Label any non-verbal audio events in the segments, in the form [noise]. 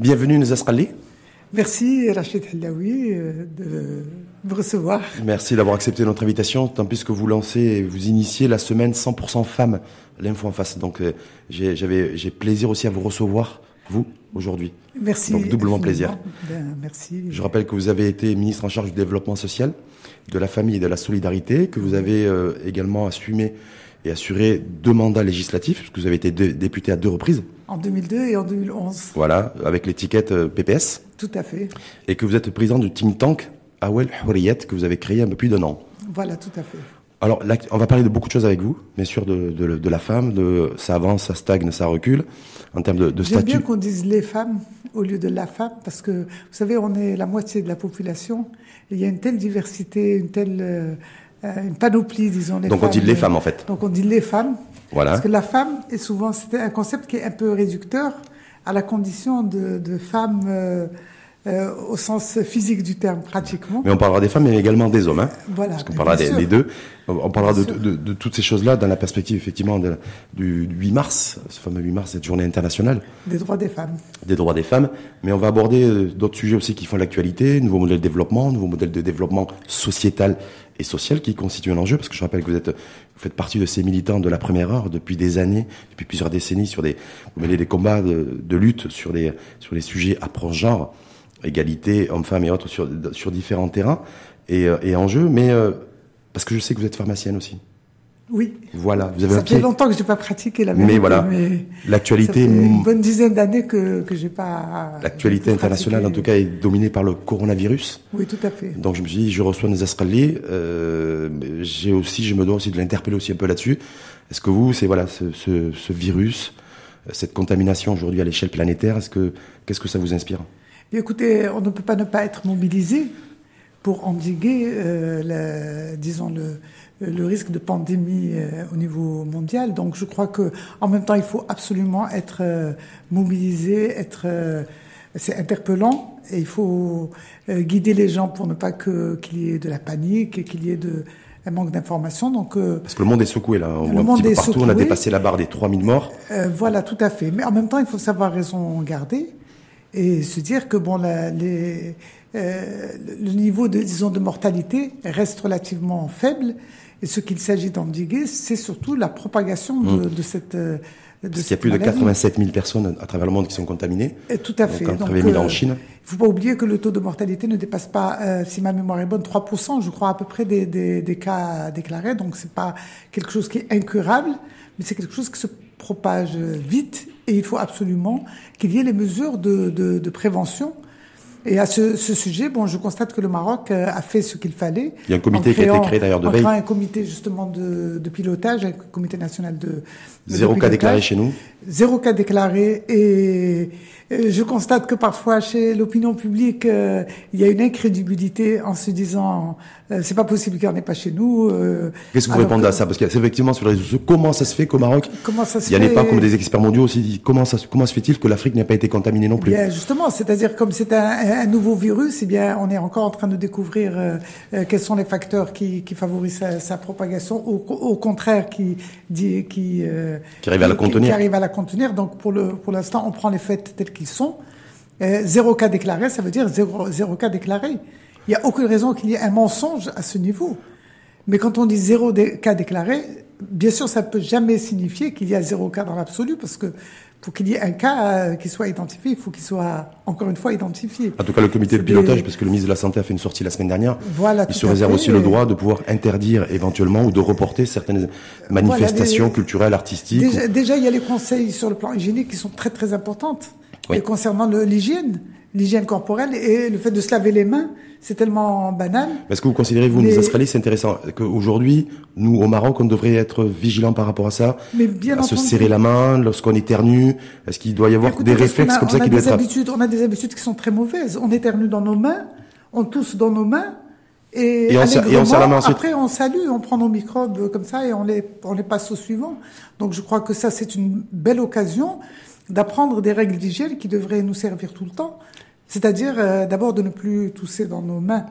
Bienvenue Nizas Qali. Merci Rachid Hilaoui euh, de me recevoir. Merci d'avoir accepté notre invitation, tant plus que vous lancez, vous initiez la semaine 100% femmes, l'info en face. Donc euh, j'ai, j'avais, j'ai plaisir aussi à vous recevoir, vous, aujourd'hui. Merci. Donc doublement plaisir. Ben, merci. Je rappelle que vous avez été ministre en charge du développement social, de la famille et de la solidarité, que vous avez euh, également assumé et assuré deux mandats législatifs, parce que vous avez été dé- député à deux reprises. En 2002 et en 2011. Voilà, avec l'étiquette euh, PPS. Tout à fait. Et que vous êtes président du think tank Awel Houriyet, que vous avez créé un peu plus d'un an. Voilà, tout à fait. Alors, là, on va parler de beaucoup de choses avec vous, bien sûr, de, de, de la femme, de ça avance, ça stagne, ça recule, en termes de, de J'aime bien statut. qu'on dise les femmes au lieu de la femme, parce que, vous savez, on est la moitié de la population. Et il y a une telle diversité, une telle euh, une panoplie, disons. Les Donc, on dit les femmes, en fait. Donc on dit les femmes. Voilà. Parce que la femme est souvent, c'est un concept qui est un peu réducteur à la condition de, de femme euh, au sens physique du terme, pratiquement. Mais on parlera des femmes, mais également des hommes. Hein, Voilà. parce qu'on parlera des, deux. On parlera de, de, de toutes ces choses-là dans la perspective, effectivement, de- du, du 8 mars, ce fameux 8 mars, cette journée internationale Des droits des femmes. des droits des femmes. Mais on va aborder euh, d'autres sujets aussi qui font l'actualité, nouveaux modèles de développement, nouveaux modèles de développement sociétal et social qui constituent un enjeu, parce que je rappelle que vous êtes, vous faites partie de ces militants de la première heure depuis des années, depuis plusieurs décennies, sur des, vous menez des combats de, de lutte sur les, sur les sujets approche genre, égalité, hommes-femmes et autres sur, sur différents terrains et, euh, et enjeux, mais euh, parce que je sais que vous êtes pharmacienne aussi. Oui. Voilà, vous avez Ça fait pied. longtemps que je n'ai pas pratiqué la Mais vérité, voilà, mais ça l'actualité, une bonne dizaine d'années que que j'ai pas. l'actualité internationale en tout cas est dominée par le coronavirus. Oui, tout à fait. Donc je me suis dit, je reçois Neza Srali, euh, j'ai aussi, je me dois aussi de l'interpeller aussi un peu là-dessus. Est-ce que vous, c'est voilà, ce, ce, ce virus, cette contamination aujourd'hui à l'échelle planétaire, est-ce que qu'est-ce que ça vous inspire? Bien, écoutez, on ne peut pas ne pas être mobilisé pour endiguer, euh, la- disons, le, le risque de pandémie euh, au niveau mondial. Donc, je crois que, en même temps, il faut absolument être euh, mobilisé, être, euh, c'est interpellant, et il faut guider les gens pour ne pas que qu'il y ait de la panique et qu'il y ait de un manque d'information. Donc, Parce que le monde est secoué là, on Le voit un monde peu est partout, on a secoué. dépassé la barre des 3000 morts. Euh, voilà, tout à fait. Mais en même temps, il faut savoir raison garder et se dire que bon, la- les, euh, le niveau de, disons, de mortalité reste relativement faible. Et ce qu'il s'agit d'endiguer, c'est surtout la propagation de, de cette. euh, De Parce qu'il y a plus de maladie. 87 000 personnes à travers le monde qui sont contaminées. Et tout à Donc, fait. 20 000 en euh, Chine. Il faut pas oublier que le taux de mortalité ne dépasse pas, euh, si ma mémoire est bonne, 3%, je crois, à peu près des, des, des cas déclarés. Donc, c'est pas quelque chose qui est incurable, mais c'est quelque chose qui se propage vite et il faut absolument qu'il y ait les mesures de, de, de prévention. Et à ce, ce sujet, bon, je constate que le Maroc euh, a fait ce qu'il fallait. Il y a un comité qui a été créé, d'ailleurs, de veille. un comité justement de, de pilotage, un comité national de, de Zéro cas déclaré chez nous. Zéro cas déclaré et euh, je constate que parfois chez l'opinion publique euh, il y a une incrédibilité en se disant c'est pas possible qu'il n'y en ait pas chez nous. euh, Qu'est-ce que vous répondez que- à ça Parce qu'effectivement, sur les réseaux sociaux, comment ça se fait qu'au Maroc, Comment ça se il n'y en ait fait pas comme des experts mondiaux aussi Comment, ça, comment se fait-il que l'Afrique n'ait pas été contaminée non plus Bien, justement, c'est-à-dire comme c'est un, un nouveau virus, eh bien, on est encore en train de découvrir euh, euh, quels sont les facteurs qui, qui favorisent sa, sa propagation, au, au contraire, qui qui, euh, Qui arrivent à la contenir. qui arrivent à la contenir. Donc, pour le, pour l'instant, on prend les faits tels qu'ils sont. Euh, zéro cas déclaré, ça veut dire zéro, zéro cas déclaré. Il n'y a aucune raison qu'il y ait un mensonge à ce niveau. Mais quand on dit zéro cas déclaré, bien sûr, ça ne peut jamais signifier qu'il y a zéro cas dans l'absolu, parce que pour qu'il y ait un cas euh, qui soit identifié, il faut qu'il soit encore une fois identifié. En tout cas, le comité de pilotage, parce que le ministre de la Santé a fait une sortie la semaine dernière, Voilà, il se réserve aussi le droit de pouvoir interdire éventuellement ou de reporter certaines manifestations les- culturelles, artistiques. Déjà, déjà, il y a les conseils sur le plan hygiénique qui sont très très importantes. Oui. Et concernant l'hygiène, l'hygiène corporelle et le fait de se laver les mains, c'est tellement banal. Est-ce que vous considérez, vous, Mais- Nisa Srali, c'est intéressant, qu'aujourd'hui, nous, au Maroc, on devrait être vigilants par rapport à ça Mais bien À se serrer la main lorsqu'on éternue? Est-ce qu'il doit y avoir Écoutez, des réflexes a- comme ça qui doivent être... habitudes, On a des habitudes qui sont très mauvaises. On éternue dans nos mains, on tousse dans nos mains, et, Et on et la main après on salue, on prend nos microbes comme ça et on les, on les passe au suivant. Donc je crois que ça c'est une belle occasion d'apprendre des règles d'hygiène qui devraient nous servir tout le temps. C'est-à-dire euh, d'abord de ne plus tousser dans nos mains,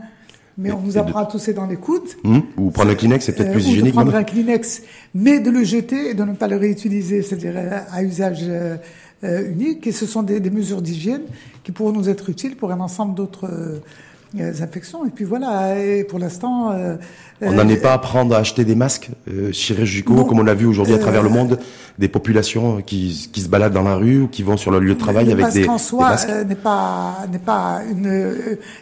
mais on nous de- apprend à tousser dans les coudes. Hum Ou prendre un Kleenex, c'est peut-être Euh, plus ou hygiénique. de prendre même. un Kleenex, mais de le jeter et de ne pas le réutiliser, c'est-à-dire euh, à usage euh, unique et ce sont des, des mesures d'hygiène qui pourront nous être utiles pour un ensemble d'autres infections. Et puis voilà, et pour l'instant... Euh, on n'en est pas à prendre à acheter des masques euh, chirurgicaux, comme on l'a vu aujourd'hui à travers le monde, des populations qui, qui se baladent dans la rue ou qui vont sur leur lieu de travail avec des, en soi, n'est pas n'est pas une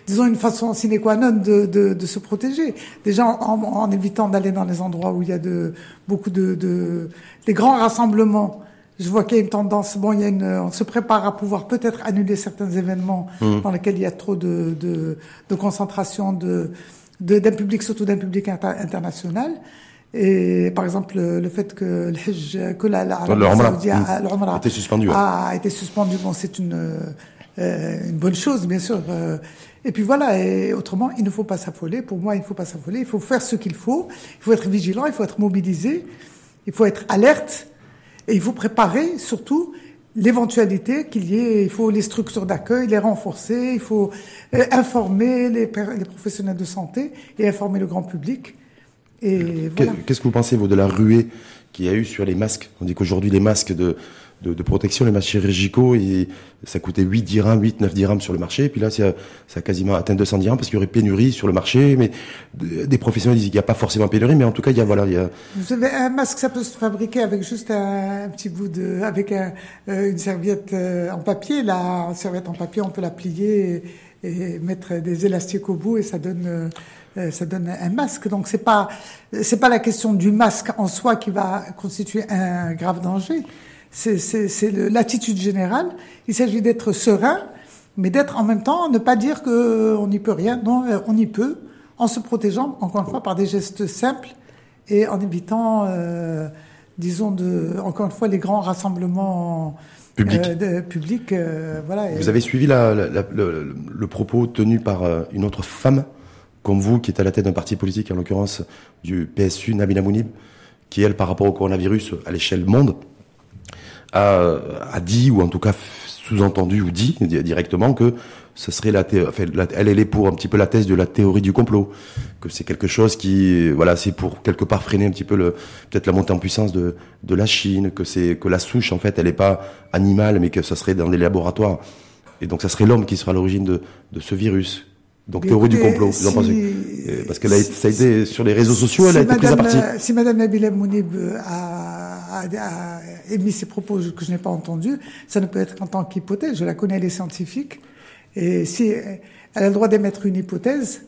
disons une façon sine qua non de, de, de se protéger. Déjà en, en évitant d'aller dans les endroits où il y a de beaucoup de, de des grands rassemblements je vois qu'il y a une tendance. Bon, il y a une, on se prépare à pouvoir peut-être annuler certains événements mmh. dans lesquels il y a trop de, de, de concentration de d'un public, surtout d'un public international. Et par exemple, le, fait que le Hajj, que la, la, le a, a, été suspendu. A, été suspendu. Bon, c'est une euh, une bonne chose, bien sûr. Euh, et puis voilà. Et autrement, il ne faut pas s'affoler. Pour moi, il ne faut pas s'affoler. Il faut faire ce qu'il faut. Il faut être vigilant. Il faut être mobilisé. Il faut être alerte et il faut préparer surtout l'éventualité qu'il y ait, il faut les structures d'accueil, les renforcer, il faut euh, informer les, les, professionnels de santé et informer le grand public. Et voilà. Qu'est-ce que vous pensez, vous, de la ruée qu'il y a eu sur les masques? On dit qu'aujourd'hui, les masques de, de, de, protection, les masques chirurgicaux, et ça coûtait 8 dirhams, 8, 9 dirhams sur le marché. Et puis là, ça, ça a quasiment atteint 200 dirhams parce qu'il y aurait pénurie sur le marché. Mais des professionnels disent qu'il n'y a pas forcément pénurie, mais en tout cas, il y a, voilà, il y a... Vous savez, un masque, ça peut se fabriquer avec juste un, petit bout de, avec un, euh, une serviette euh, en papier. Là, une serviette en papier, on peut la plier et, et mettre des élastiques au bout et ça donne, euh, ça donne un masque. Donc c'est pas, c'est pas la question du masque en soi qui va constituer un grave danger c'est l'attitude générale. Il s'agit d'être serein, mais d'être en même temps, ne pas dire qu'on n'y peut rien. Non, euh, on y peut, en se protégeant, encore une fois, par des gestes simples et en évitant, euh, disons, de, encore une fois, les grands rassemblements publics. Euh, voilà. Vous avez suivi la, le, le, propos tenu par une autre femme, comme vous, qui est à la tête d'un parti politique, en l'occurrence du PSU, Nabila Mounib, qui, elle, par rapport au coronavirus à l'échelle monde, a, a dit, ou en tout cas sous-entendu ou dit directement que ce serait la, enfin, elle, elle est pour un petit peu la thèse de la théorie du complot, que c'est quelque chose qui, voilà, c'est pour quelque part freiner un petit peu le, peut-être la montée en puissance de, de la Chine, que c'est, que la souche, en fait, elle n'est pas animale, mais que ça serait dans des laboratoires. Et donc, ça serait l'homme qui sera à l'origine de, de ce virus. Donc, théorie du complot, vous en pensez Parce que ça a été, sur les réseaux sociaux, elle a été prise à partie. Si Madame Nabila Mounib a, a, émis ces propos que je n'ai pas entendus, ça ne peut être qu'en tant qu'hypothèse. Je la connais, elle est scientifique. Et si elle a le droit d'émettre une hypothèse,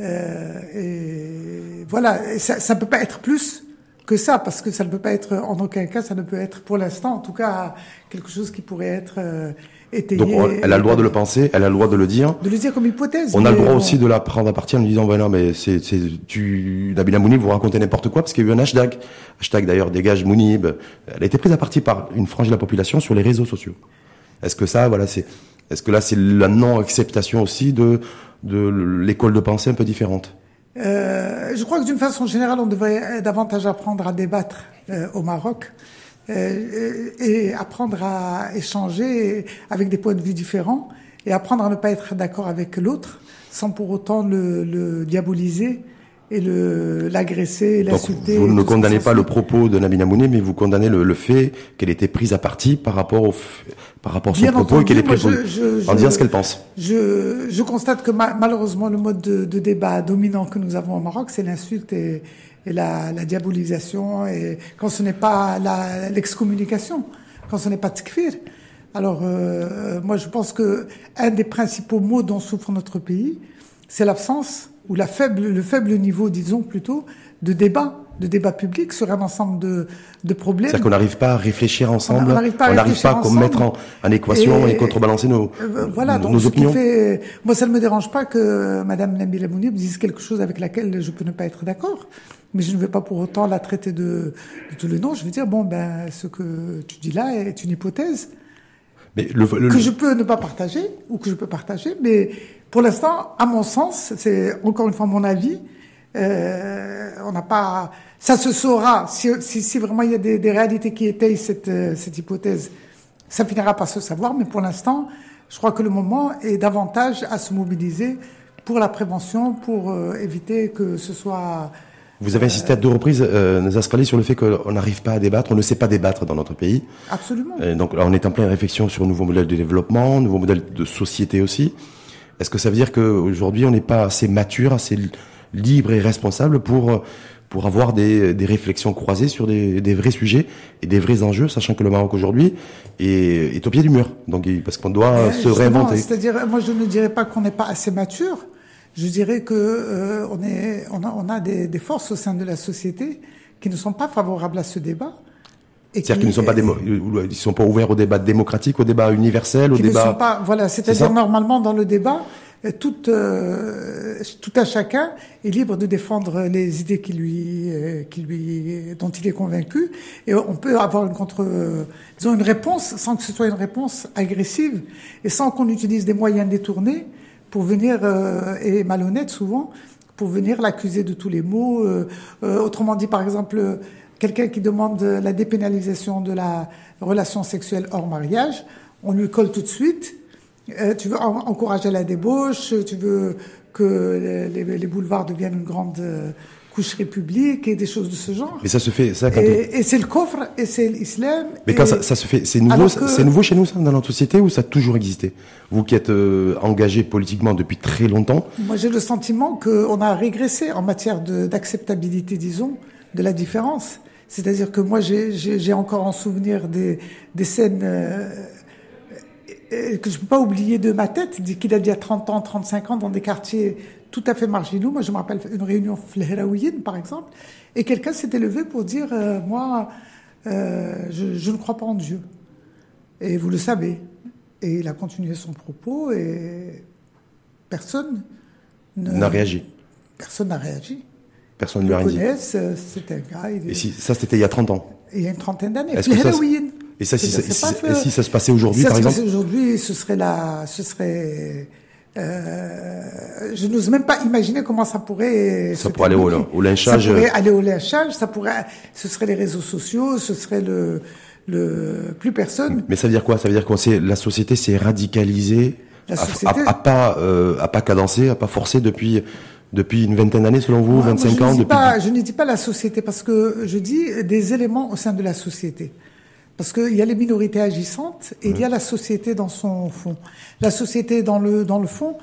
euh, et voilà, ça ne peut pas être plus que ça, parce que ça ne peut pas être, en aucun cas, ça ne peut être pour l'instant, en tout cas, quelque chose qui pourrait être euh, Donc elle a le droit de le penser, elle a le droit de le dire. De le dire comme hypothèse. On a le droit aussi de la prendre à partir en lui disant, voilà, mais c'est, c'est, tu, Nabila Mounib, vous racontez n'importe quoi, parce qu'il y a eu un hashtag, hashtag d'ailleurs, dégage Mounib. Elle a été prise à partie par une frange de la population sur les réseaux sociaux. Est-ce que ça, voilà, c'est, est-ce que là, c'est la non-acceptation aussi de, de l'école de pensée un peu différente? Euh, je crois que d'une façon générale, on devrait davantage apprendre à débattre euh, au Maroc et apprendre à échanger avec des points de vue différents et apprendre à ne pas être d'accord avec l'autre sans pour autant le, le diaboliser et l'agresser, l'insulter. Vous ne condamnez pas le propos de Nabina Mouné, mais vous condamnez le, le fait qu'elle était prise à partie par rapport au par rapport à son propos et qu'elle est prise en disant ce qu'elle pense. Je, je constate que malheureusement le mode de, de, débat dominant que nous avons au Maroc, c'est l'insulte et, et la, la, diabolisation et quand ce n'est pas l'excommunication, quand ce n'est pas tkfir. Alors euh, moi je pense que un des principaux maux dont souffre notre pays, c'est l'absence ou la faible, le faible niveau, disons plutôt, de débat, de débat public sur un ensemble de, de problèmes. C'est-à-dire qu'on n'arrive pas à réfléchir ensemble, on n'arrive pas à, mettre en, en équation et, contrebalancer nos, euh, voilà, nos, donc, opinions. Fait, moi, ça ne me dérange pas que Madame Nabila Mounib dise quelque chose avec laquelle je peux ne pas être d'accord, mais je ne vais pas pour autant la traiter de, de tous les noms. Je vais dire bon ben ce que tu dis là est une hypothèse. Mais le, que je peux ne pas partager ou que je peux partager, mais pour l'instant, à mon sens, c'est encore une fois mon avis, euh, on n'a pas. Ça se saura si, si, si, vraiment il y a des, des réalités qui étayent cette, euh, cette hypothèse. Ça finira par se savoir, mais pour l'instant, je crois que le moment est davantage à se mobiliser pour la prévention, pour euh, éviter que ce soit Vous avez insisté à deux reprises, euh, Nazaskrali, sur le fait qu'on n'arrive pas à débattre, on ne sait pas débattre dans notre pays. Absolument. donc là, on est en pleine réflexion sur un nouveau modèle de développement, un nouveau modèle de société aussi. Est-ce que ça veut dire qu'aujourd'hui, on n'est pas assez mature, assez libre et responsable pour pour avoir des, des réflexions croisées sur des, des, vrais sujets et des vrais enjeux, sachant que le Maroc aujourd'hui est, est, au pied du mur. Donc parce qu'on doit se réinventer. C'est-à-dire, moi je ne dirais pas qu'on n'est pas assez mature. Je dirais que euh, on est, on a, on a des, des, forces au sein de la société qui ne sont pas favorables à ce débat. C'est-à-dire qu'ils ne sont pas ils sont pas ouverts au débat démocratique, au débat universel, au débat. Ne sont pas, voilà, c'est-à-dire normalement dans le débat, tout, euh, tout à chacun est libre de défendre les idées qui lui, euh, qui lui, dont il est convaincu, et on peut avoir une contre, disons une réponse sans que ce soit une réponse agressive et sans qu'on utilise des moyens détournés pour venir euh, et malhonnête souvent pour venir l'accuser de tous les maux. autrement dit, par exemple, quelqu'un qui demande la dépénalisation de la relation sexuelle hors mariage, on lui colle tout de suite euh, tu veux encourager la débauche, tu veux que les, boulevards deviennent une grande euh, coucherie publique et des choses de ce genre. Mais ça se fait, ça quand Et, c'est le coffre et c'est l'islam. Mais quand ça, se fait, c'est nouveau, c'est nouveau chez nous ça, dans notre société ou ça a toujours existé? Vous qui êtes euh, engagé politiquement depuis très longtemps. Moi, j'ai le sentiment qu'on a régressé en matière d'acceptabilité, disons, de la différence. C'est-à-dire que moi, j'ai encore en souvenir des, des scènes que je ne peux pas oublier de ma tête, qu'il a dit à 30 ans, 35 ans, dans des quartiers tout à fait marginaux. Moi, je me rappelle une réunion Flehraouyin, par exemple, et quelqu'un s'était levé pour dire euh, Moi, euh, je, ne crois pas en Dieu. Et vous le savez. Et il a continué son propos, et personne n'a réagi. Personne n'a réagi. Personne ne lui a dit. c'était un gars. Et si, ça, c'était il y a 30 ans Il y a une trentaine d'années. Et ça, si, ça, si, ça se passait aujourd'hui, par exemple aujourd'hui, ce serait la, ce serait. Euh, je n'ose même pas imaginer comment ça pourrait. Ça pourrait aller au, au lynchage. Ça pourrait aller au lynchage. Ça pourrait. Ce serait les réseaux sociaux. Ce serait le. le plus personne. Mais ça veut dire quoi? Ça veut dire qu'on la société s'est radicalisée. La société... À, pas, euh, à pas cadencer, à pas forcer depuis depuis une vingtaine d'années selon vous, 25 ans. Depuis... Pas, je ne dis pas la société parce que je dis des éléments au sein de la société. Parce qu'il y a les minorités agissantes et il y a la société dans son fond. La société dans le, dans le fond,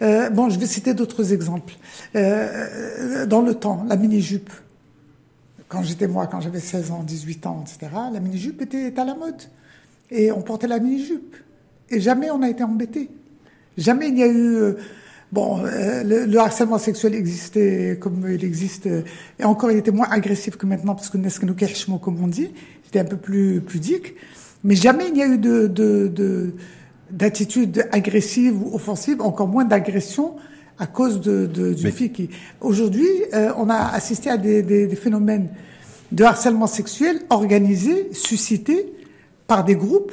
euh, bon, je vais citer d'autres exemples. Euh, dans le temps, la mini-jupe. Quand j'étais moi, quand j'avais 16 ans, 18 ans, etc., la mini-jupe était à la mode. Et on portait la mini-jupe. Et jamais on a été embêté. Jamais il n'y a eu... Euh, bon, euh, le, harcèlement sexuel existait comme il existe, et encore il était moins agressif que maintenant, parce que nous comme on dit, c'était un peu plus pudique. Mais jamais il n'y a eu de, de, d'attitude agressive ou offensive, encore moins d'agression à cause de, de du qui. Aujourd'hui, euh, on a assisté à des, des, des, phénomènes de harcèlement sexuel organisés, suscités par des groupes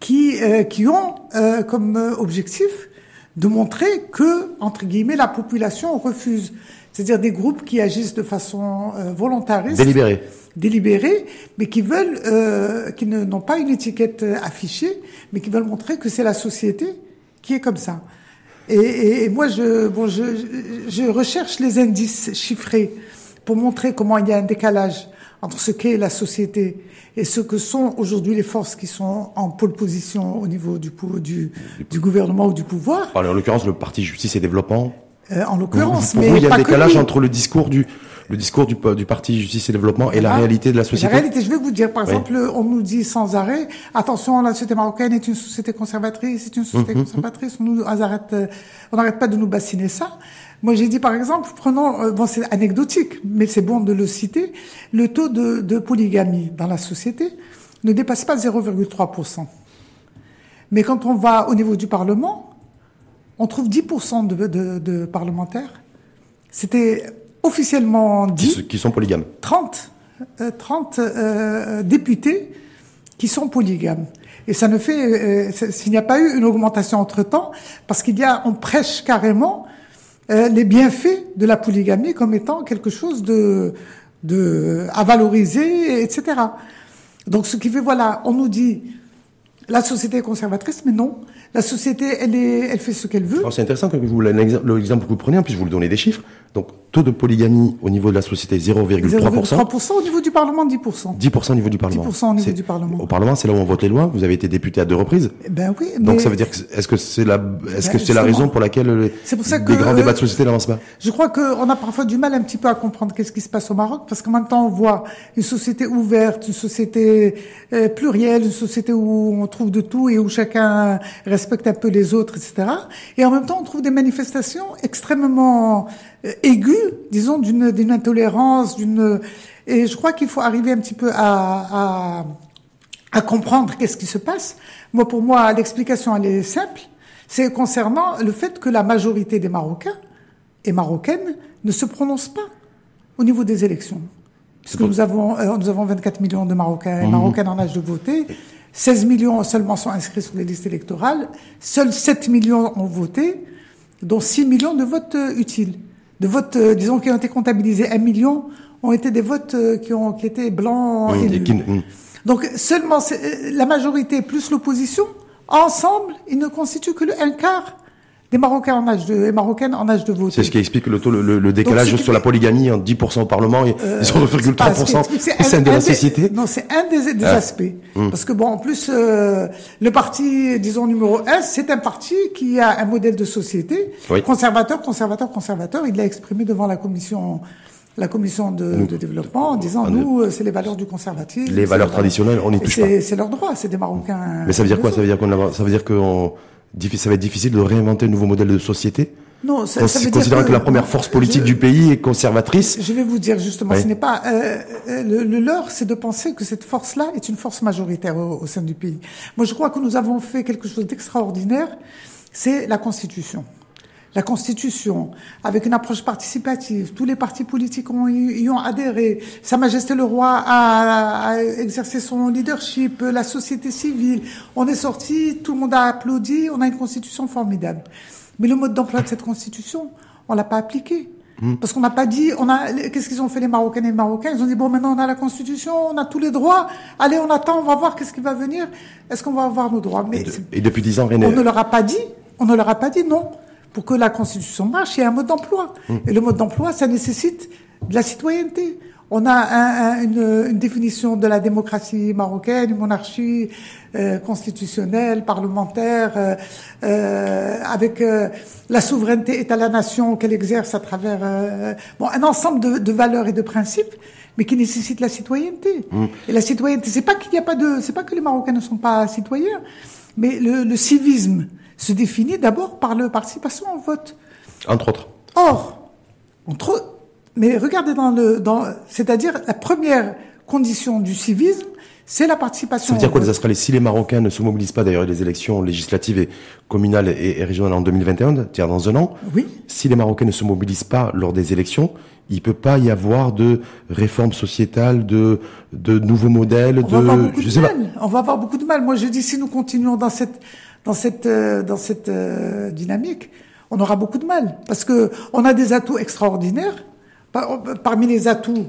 qui euh, qui ont euh, comme objectif de montrer que entre guillemets la population refuse. C'est-à-dire des groupes qui agissent de façon volontariste. Délibérée délibérés, mais qui veulent, euh, qui n'ont pas une étiquette euh, affichée, mais qui veulent montrer que c'est la société qui est comme ça. Et, et, moi, je, bon, je, je, recherche les indices chiffrés pour montrer comment il y a un décalage entre ce qu'est la société et ce que sont aujourd'hui les forces qui sont en pôle position au niveau du, du, du gouvernement ou du pouvoir. en l'occurrence, le Parti Justice et Développement. Euh, en l'occurrence, mais il y a un décalage entre le discours du le discours du, du Parti Justice et Développement et la ah, réalité de la société La réalité, je vais vous dire, par exemple, on nous dit sans arrêt, attention, la société marocaine est une société conservatrice, c'est une société mhm. conservatrice, on nous arrête, euh, on n'arrête pas de nous bassiner ça. Moi, j'ai dit, par exemple, prenons, euh, bon, c'est anecdotique, mais c'est bon de le citer, le taux de, de polygamie dans la société ne dépasse pas 0,3%. Mais quand on va au niveau du Parlement, on trouve 10% de, de, de parlementaires. C'était officiellement dit. Qui, sont polygames. 30, 30 euh, euh, députés qui sont polygames. Et ça ne fait, euh, s'il n'y a pas eu une augmentation entre temps, parce qu'il y a, on prêche carrément les bienfaits de la polygamie comme étant quelque chose de, de à valoriser, etc. Donc ce qui fait, voilà, on nous dit la société est conservatrice, mais non. La société, elle, est, elle fait ce qu'elle veut. C'est intéressant que vous l'exemple que vous prenez, en plus vous le donnez des chiffres. Donc, taux de polygamie au niveau de la société 0,3%. 0,3% au niveau du Parlement 10%. 10% au niveau du Parlement. 10% au niveau du Parlement. Au Parlement, c'est là où on vote les lois. Vous avez été député à deux reprises. Eh Ben oui. Donc ça veut dire que est-ce que c'est la est-ce que c'est la raison pour laquelle les, pour ça les que, grands débats de société n'avancent pas? Je crois qu'on a parfois du mal un petit peu à comprendre qu'est-ce qui se passe au Maroc, parce qu'en même temps on voit une société ouverte, une société euh, plurielle, une société où on trouve de tout et où chacun respecte un peu les autres, etc. Et en même temps on trouve des manifestations extrêmement euh, aiguës, disons, d'une d'une intolérance, d'une et je crois qu'il faut arriver un petit peu à, à, à comprendre qu'est-ce qui se passe. Moi, pour moi, l'explication elle est simple. C'est concernant le fait que la majorité des Marocains et Marocaines ne se prononcent pas au niveau des élections. Puisque nous avons, euh, nous avons 24 millions de Marocains et Marocaines en âge de voter. 16 millions seulement sont inscrits sur les listes électorales. Seuls 7 millions ont voté, dont 6 millions de votes euh, utiles. De votes, euh, disons, qui ont été comptabilisés. 1 million ont été des votes euh, qui ont qui étaient blancs Mmh, et qui- mmh. Donc seulement euh, la majorité plus l'opposition, ensemble, ils ne constituent que le un quart des Marocains en âge de, et Marocaines en âge de voter. C'est ce qui explique le taux, le, le- le décalage sur la polygamie en 10% au Parlement et Euh, 0,3% c'est- c'est au sein un- de la société. Non, c'est un des, des Ah. aspects. Parce que bon, en plus, euh, le parti, disons numéro un, c'est un parti qui a un modèle de société Oui. conservateur, conservateur, conservateur. Il l'a exprimé devant la commission, la commission de, de développement en disant nous, euh, c'est les valeurs du conservatisme. Les valeurs traditionnelles, on n'y touche c'est- C'est leur droit, c'est des Marocains. Mais ça veut dire quoi? Ça veut dire qu'on ça veut dire que on- diffi- ça va être difficile de réinventer un nouveau modèle de société Non, ça, ça veut dire considérant que, la première force politique je- du pays est conservatrice. Je vais vous dire justement, Oui. ce n'est pas euh, euh, le, le leur, c'est de penser que cette force-là est une force majoritaire au, au sein du pays. Moi, je crois que nous avons fait quelque chose d'extraordinaire. C'est la Constitution. La Constitution, avec une approche participative, tous les partis politiques ont, y ont adhéré. Sa Majesté le Roi a, a exercé son leadership, la société civile. On est sorti, tout le monde a applaudi. On a une Constitution formidable. Mais le mode d'emploi de cette Constitution, on l'a pas appliqué. Parce qu'on n'a pas dit, on a, qu'est-ce qu'ils ont fait les Marocaines et les Marocains? Ils ont dit bon, maintenant on a la Constitution, on a tous les droits. Allez, on attend, on va voir qu'est-ce qui va venir. Est-ce qu'on va avoir nos droits? Mais Et, de- c'est- et depuis 10 ans, rien on ne leur a pas dit, on ne leur a pas dit non. Pour que la Constitution marche, il y a un mode d'emploi. Et le mode d'emploi, ça nécessite de la citoyenneté. On a un- un- une, une définition de la démocratie marocaine, une monarchie euh, constitutionnelle, parlementaire, euh, euh, avec euh, la souveraineté est à la nation qu'elle exerce à travers euh, bon un ensemble de, de valeurs et de principes, mais qui nécessitent la citoyenneté. Et la citoyenneté, c'est pas qu'il n'y a pas de, c'est pas que les Marocains ne sont pas citoyens, mais le, le civisme se définit d'abord par la participation au vote. Entre autres. Or, entre, mais regardez dans le, dans, c'est-à-dire la première condition du civisme, c'est la participation. Ça veut dire quoi les vote. Australiens Si les Marocains ne se mobilisent pas, d'ailleurs, les élections législatives et communales et, et régionales en 2021, c'est-à-dire dans un an, Oui. si les Marocains ne se mobilisent pas lors des élections, il peut pas y avoir de réforme sociétale, de, de nouveaux modèles, On de, va avoir beaucoup je de sais pas. mal. On va avoir beaucoup de mal. Moi, je dis si nous continuons dans cette dans cette euh, dans cette euh, dynamique, on aura beaucoup de mal parce que on a des atouts extraordinaires. Par- parmi les atouts,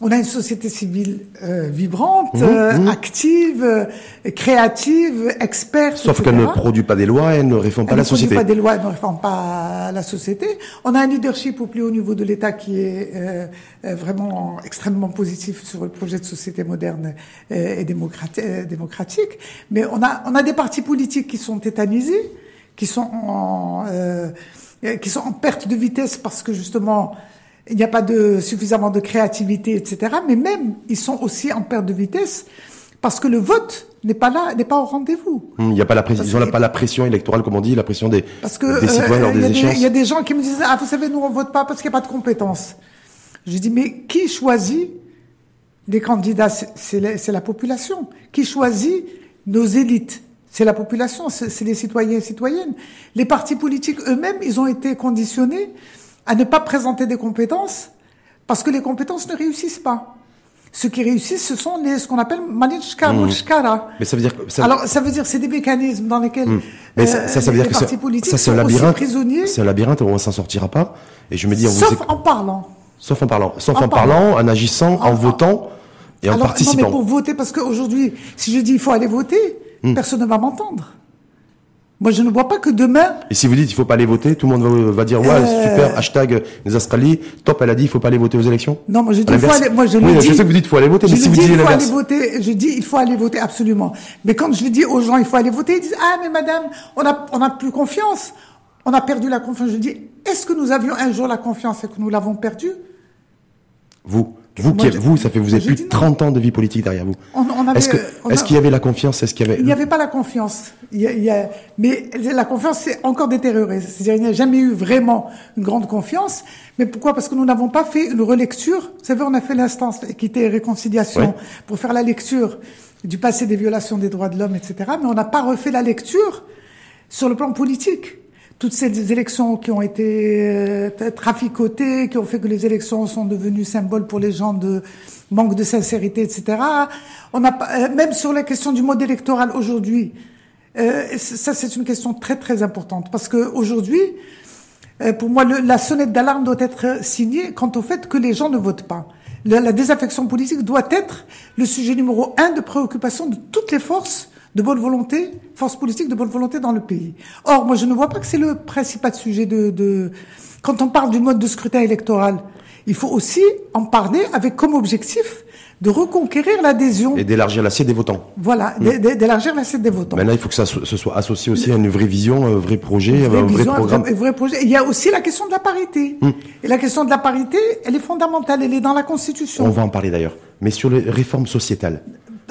on a une société civile euh, vibrante, Mmh, euh, active, euh, créative, experte. Sauf qu'elle ne produit pas des lois, elle ne réforme pas Elle la ne produit société. pas des lois, elle ne réforme pas la société. On a un leadership au plus haut niveau de l'État qui est euh, vraiment extrêmement positif sur le projet de société moderne et démocrati- démocratique. Mais on a, on a des partis politiques qui sont tétanisés, qui sont en, qui sont en perte de vitesse parce que justement il n'y a pas de suffisamment de créativité, etc. Mais même ils sont aussi en perte de vitesse parce que le vote n'est pas là, n'est pas au rendez-vous. Hum, Il n'y a pas la pression, ils ont que- pas la pression électorale, comme on dit, la pression des, Parce que des citoyens euh, lors il y, des échéances. il y a des gens qui me disent ah vous savez nous on vote pas parce qu'il n'y a pas de compétences. Je dis mais qui choisit les candidats? C'est- la, la population. Qui choisit nos élites? C'est la population, c'est c'est les citoyens et citoyennes. Les partis politiques eux-mêmes, ils ont été conditionnés à ne pas présenter des compétences parce que les compétences ne réussissent pas. Ceux qui réussissent, ce sont les, ce qu'on appelle malinchka, mochkara. Mais ça veut dire que ça, Alors, ça veut dire c'est des mécanismes dans lesquels mais euh, ça, ça, ça veut les dire que partis c'est- politiques ça c'est un labyrinthe. prisonniers, C'est un labyrinthe où on s'en sortira pas. Et je me dis, on vous sauf éc- en parlant. sauf en parlant, sauf en en, parlant, en agissant, en, En- votant et en Alors, non, participant. mais pour voter, parce qu'aujourd'hui, si je dis il faut aller voter, Hmm. personne ne va m'entendre. Moi, je ne vois pas que demain. Et si vous dites il faut pas aller voter, tout le monde va, dire ouais Euh, super hashtag les Australies, top elle a dit il faut pas aller voter aux élections. Non, moi je dis faut aller. Moi je oui, le je dis. sais que vous dites il faut aller voter, mais le si vous dis, disiez il faut aller voter. Je dis il faut aller voter absolument. Mais quand je dis aux gens il faut aller voter, ils disent ah mais madame, on a on a plus confiance. On a perdu la confiance. Je dis est-ce que nous avions un jour la confiance et que nous l'avons perdue Vous, vous, Moi, qui, vous, ça fait vous avez plus de non. 30 ans de vie politique derrière vous. Est-ce que, on est-ce a- qu'il y avait la confiance, est-ce qu'il y avait Il n'y avait pas la confiance. Il y a, il y a- mais la confiance s'est encore détériorée. C'est-à-dire il n'y a jamais eu vraiment une grande confiance. Mais pourquoi? Parce que nous n'avons pas fait une relecture. Vous savez, on a fait l'instance équité et réconciliation Ouais. pour faire la lecture du passé des violations des droits de l'homme, etc. Mais on n'a pas refait la lecture sur le plan politique. Toutes ces élections qui ont été euh, traficotées, qui ont fait que les élections sont devenues symboles pour les gens de manque de sincérité, etc. On n'a pas, euh, même sur la question du mode électoral aujourd'hui, euh, ça c'est une question très très importante parce que aujourd'hui, euh, pour moi, la sonnette d'alarme doit être signée quant au fait que les gens ne votent pas. La désaffection politique doit être le sujet numéro un de préoccupation de toutes les forces de bonne volonté, forces politiques de bonne volonté dans le pays. Or, moi, je ne vois pas que c'est le principal sujet de, de... Quand on parle du mode de scrutin électoral, il faut aussi en parler avec comme objectif de reconquérir l'adhésion. et d'élargir l'assiette des votants. Voilà, d'é- d'élargir l'assiette des votants. Maintenant, il faut que ça so- se soit associé aussi à une vraie vision, un vrai projet, vraie un vrai programme. un vrai projet. Il y a aussi la question de la parité. Et la question de la parité, elle est fondamentale, elle est dans la Constitution. On va en parler d'ailleurs. Mais sur les réformes sociétales,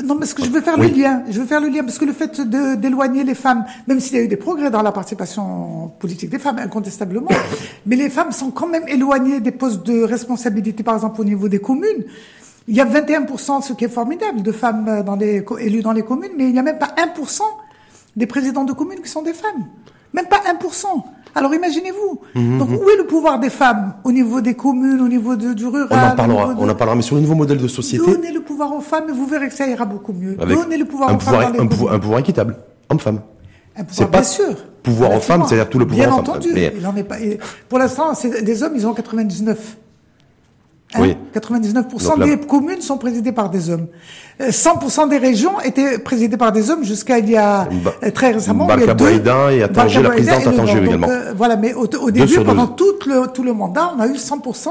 Non, parce que je veux faire Oui. le lien. Je veux faire le lien parce que le fait d'éloigner les femmes, même s'il y a eu des progrès dans la participation politique des femmes, incontestablement, [coughs] mais les femmes sont quand même éloignées des postes de responsabilité, par exemple au niveau des communes. Il y a 21%, ce qui est formidable, de femmes euh, dans les, co- élues dans les communes, mais il n'y a même pas 1% des présidents de communes qui sont des femmes. Même pas 1%. Alors imaginez-vous. Mhm. Donc où est le pouvoir des femmes au niveau des communes, au niveau de- du rural on en parlera. de- On en parlera. Mais sur le nouveau modèle de société, Donnez le pouvoir aux femmes et vous verrez que ça ira beaucoup mieux. avec Donnez le pouvoir un aux femmes pouvoir, dans les un pouvoir, un pouvoir équitable, homme-femme. C'est pas sûr. pouvoir aux femmes, c'est-à-dire tout le pouvoir Bien aux femmes. entendu. Mais- Il en est pas. Pour l'instant, c'est des hommes, ils ont 99. Hein? Oui. 99% Donc là- des communes sont présidées par des hommes. Euh, 100% des régions étaient présidées par des hommes jusqu'à il y a euh, très récemment. il y a deux- et à Tanger, la présidente à Tanger également. euh, voilà, mais au, début, pendant tout le, tout le mandat, on a eu 100%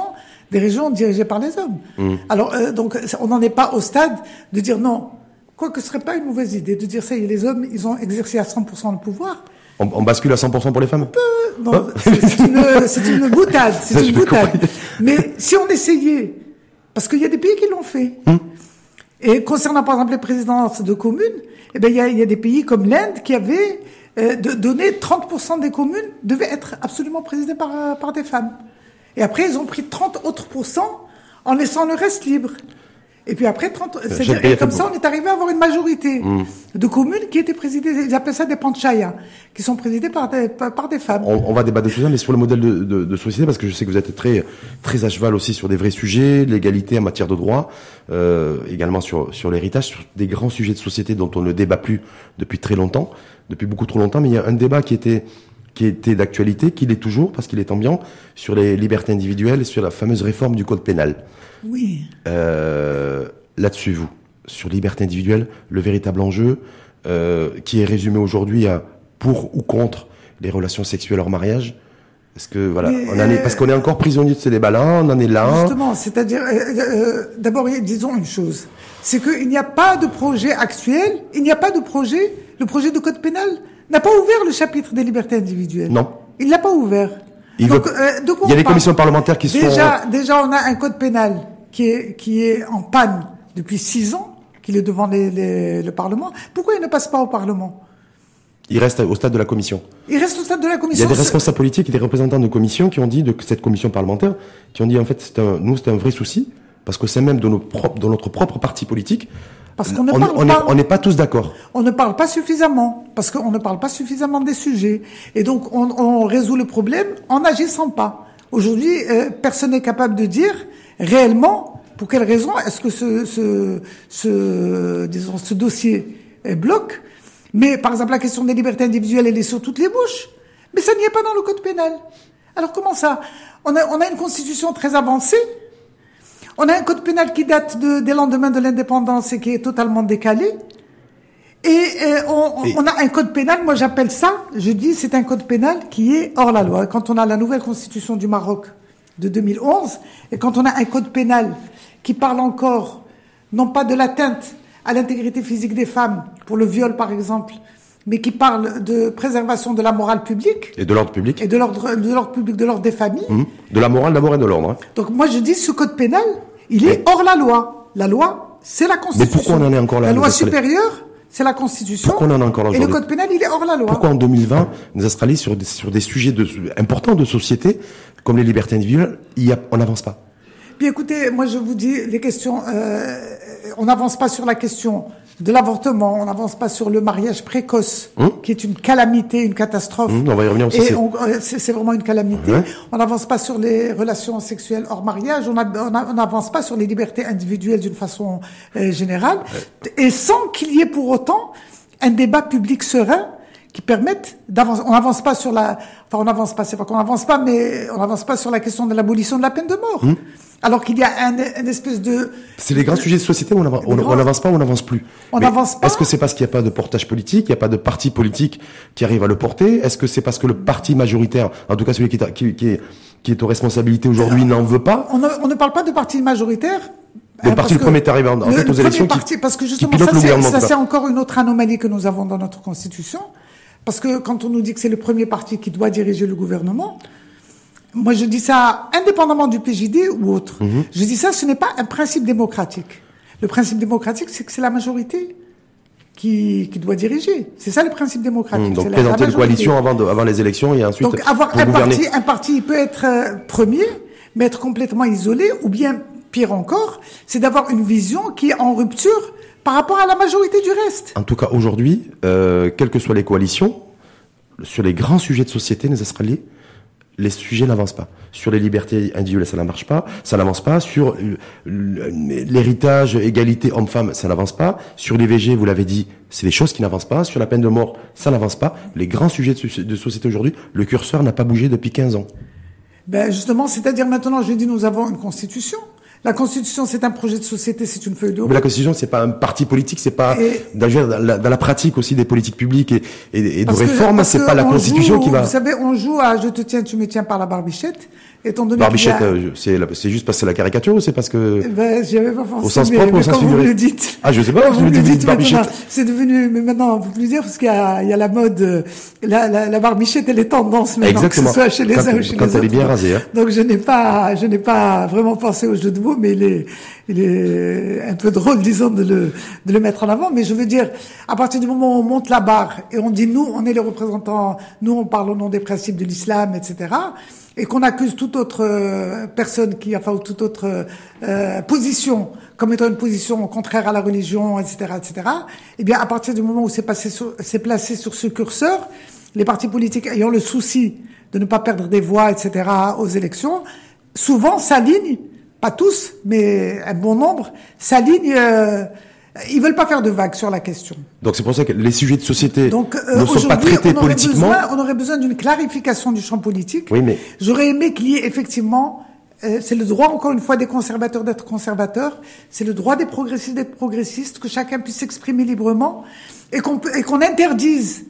des régions dirigées par les hommes. Mmh. Alors, euh, donc, on n'en est pas au stade de dire non. Quoique ce serait pas une mauvaise idée de dire ça, les hommes, ils ont exercé à 100% le pouvoir. On, on bascule à 100% pour les femmes Non, Hein c'est une, boutade, c'est une boutade. [laughs] Mais si on essayait, parce qu'il y a des pays qui l'ont fait. Hum. Et concernant par exemple les présidences de communes, eh ben il y a, il y a des pays comme l'Inde qui avaient euh, de, donné 30% des communes devaient être absolument présidées par, euh, par des femmes. Et après ils ont pris 30 autres pourcents en laissant le reste libre. Et puis après 30, c'est-à-dire- chaque pays a et comme ça on est arrivé à avoir une majorité de communes qui étaient présidées, ils appellent ça des panchayas, qui sont présidées par des, par des femmes. on, on va débattre de tout ça, mais sur le modèle de, de- de société, parce que je sais que vous êtes très très à cheval aussi sur des vrais sujets, l'égalité en matière de droit, euh, également sur sur l'héritage, sur des grands sujets de société dont on ne débat plus depuis très longtemps, depuis beaucoup trop longtemps. Mais il y a un débat qui était qui était d'actualité, qui l'est toujours parce qu'il est ambiant, sur les libertés individuelles et sur la fameuse réforme du code pénal. Oui. Euh, Là-dessus, vous, sur liberté individuelle, le véritable enjeu, euh, qui est résumé aujourd'hui à pour ou contre les relations sexuelles hors mariage. Est-ce que voilà, Mais, on en est, euh, parce qu'on est encore prisonnier de ces débats-là, on en est là. Justement, c'est-à-dire, euh, d'abord, disons une chose, c'est qu'il n'y a pas de projet actuel, il n'y a pas de projet, le projet de code pénal n'a pas ouvert le chapitre des libertés individuelles. Non. Il l'a pas ouvert. Il Donc, veut- euh, Il y a des commissions parlementaires qui sont. Déjà, déjà, on a un code pénal qui est, qui est en panne depuis six ans, qu'il est devant les- les- le Parlement. Pourquoi il ne passe pas au Parlement? Il reste au stade de la commission. Il reste au stade de la Il y commission. a des responsables politiques et des représentants de commission qui ont dit de cette commission parlementaire, qui ont dit en fait, c'est un, nous c'est un vrai souci parce qu'au sein même de, nos propres, de notre propre parti politique, Parce qu'on ne on parle on est- pas. on n'est pas tous d'accord. On ne parle pas suffisamment, parce qu'on ne parle pas suffisamment des sujets. Et donc, on, on résout le problème en n'agissant pas. Aujourd'hui, euh, personne n'est capable de dire réellement pour quelle raison est-ce que ce, ce, ce, disons, ce dossier bloque. Mais par exemple, la question des libertés individuelles, elle est sur toutes les bouches. Mais ça n'y est pas dans le code pénal. Alors comment ça? On a, on a une constitution très avancée. On a un code pénal qui date de, des lendemains de l'indépendance et qui est totalement décalé. Et, euh, on, on, a un code pénal, moi j'appelle ça, je dis, c'est un code pénal qui est hors la loi. Quand on a la nouvelle constitution du Maroc de 2011, et quand on a un code pénal qui parle encore, non pas de l'atteinte à l'intégrité physique des femmes, pour le viol par exemple, mais qui parle de préservation de la morale publique. Et de l'ordre public. Et de l'ordre, de l'ordre public, de l'ordre des familles. Mmh. De la morale d'abord et de l'ordre. Hein. Donc moi je dis, ce code pénal, il est hors la loi. La loi, c'est la Constitution. Mais pourquoi on en est encore là La loi supérieure, c'est la Constitution. Pourquoi on en est encore là Et le code pénal, il est hors la loi. Pourquoi en 2020, nous Australiens, sur des, sur des sujets de, importants de société, comme les libertés individuelles, il y a, on n'avance pas? Bien écoutez, moi je vous dis, les questions, euh, on n'avance pas sur la question de l'avortement, on n'avance pas sur le mariage précoce, hum qui est une calamité, une catastrophe. Hum, on va y revenir aussi. Euh, c'est vraiment une calamité. On n'avance pas sur les relations sexuelles hors mariage, on n'avance pas sur les libertés individuelles d'une façon euh, générale, et sans qu'il y ait pour autant un débat public serein qui permette d'avancer. On n'avance pas sur la, enfin on n'avance pas, c'est pas qu'on n'avance pas, mais on n'avance pas sur la question de l'abolition de la peine de mort. Hum alors qu'il y a un, espèce de... C'est les grands sujets de société où on n'avance pas ou on n'avance plus. On n'avance pas. Est-ce que c'est parce qu'il n'y a pas de portage politique, il n'y a pas de parti politique qui arrive à le porter? Est-ce que c'est parce que le parti majoritaire, en tout cas celui qui est, qui, qui est, qui est aux responsabilités aujourd'hui, n'en veut pas? on, ne parle pas de parti majoritaire. Le hein, parti le premier arrivé en, fait aux élections parti, parce que justement ça c'est encore une autre anomalie que nous avons dans notre constitution parce que quand on nous dit que c'est le premier parti qui doit diriger le gouvernement moi, je dis ça indépendamment du PJD ou autre. Mhm. Je dis ça, ce n'est pas un principe démocratique. Le principe démocratique, c'est que c'est la majorité qui, qui doit diriger. C'est ça le principe démocratique. Mhm, donc présenter une coalition avant, de, avant les élections et ensuite donc avoir un parti, un parti peut être euh, premier, mais être complètement isolé, ou bien pire encore, c'est d'avoir une vision qui est en rupture par rapport à la majorité du reste. En tout cas, aujourd'hui, euh, quelles que soient les coalitions, sur les grands sujets de société, les Australiens, les sujets n'avancent pas. Sur les libertés individuelles, ça ne marche pas, ça n'avance pas. Sur l'héritage, égalité homme-femme, ça n'avance pas. Sur l'IVG, vous l'avez dit, c'est des choses qui n'avancent pas. Sur la peine de mort, ça n'avance pas. Les grands sujets de, société aujourd'hui, le curseur n'a pas bougé depuis 15 ans. Ben justement, c'est-à-dire maintenant, je dis, nous avons une constitution. La Constitution, c'est un projet de société, c'est une feuille de route. Mais la Constitution, c'est pas un parti politique, c'est pas dans, la, dans, la, pratique aussi des politiques publiques et, et, et de réforme, c'est pas la Constitution qui va. Vous savez, on joue à je te tiens, tu me tiens par la barbichette. Barbichette, euh, c'est juste parce que c'est la caricature ou c'est parce que eh ben, j'y avais pas pensé. Au sens propre, au sens figuré. Vous le dites. Ah, je sais pas. Vous, vous le dites Barbichette. C'est devenu, mais maintenant, on peut plus dire parce qu'il y a, il y a la mode, euh, la, la, la barbichette, elle est tendance maintenant, Exactement. que ce soit chez les quand, uns ou chez quand les autres. elle est bien rasée. Hein. Donc je n'ai pas, je n'ai pas vraiment pensé au jeu de mots, mais il est, un peu drôle, disons, de le, de le mettre en avant. Mais je veux dire, à partir du moment où on monte la barre et on dit nous, on est les représentants, nous, on parle au nom des principes de l'islam, etc et qu'on accuse toute autre euh, personne qui, enfin, ou toute autre euh, position comme étant une position contraire à la religion, etc., etc. Eh bien, à partir du moment où c'est passé, c'est placé sur ce curseur, les partis politiques ayant le souci de ne pas perdre des voix, etc., aux élections, souvent s'alignent, pas tous, mais un bon nombre, s'alignent. Euh, ils veulent pas faire de vagues sur la question. Donc c'est pour ça que les sujets de société Donc, euh, ne sont pas traités on politiquement. Besoin, on aurait besoin d'une clarification du champ politique. Oui, mais j'aurais aimé qu'il y ait effectivement. Euh, c'est le droit, encore une fois, des conservateurs d'être conservateurs. C'est le droit des progressistes d'être progressistes, que chacun puisse s'exprimer librement et qu'on et qu'on interdise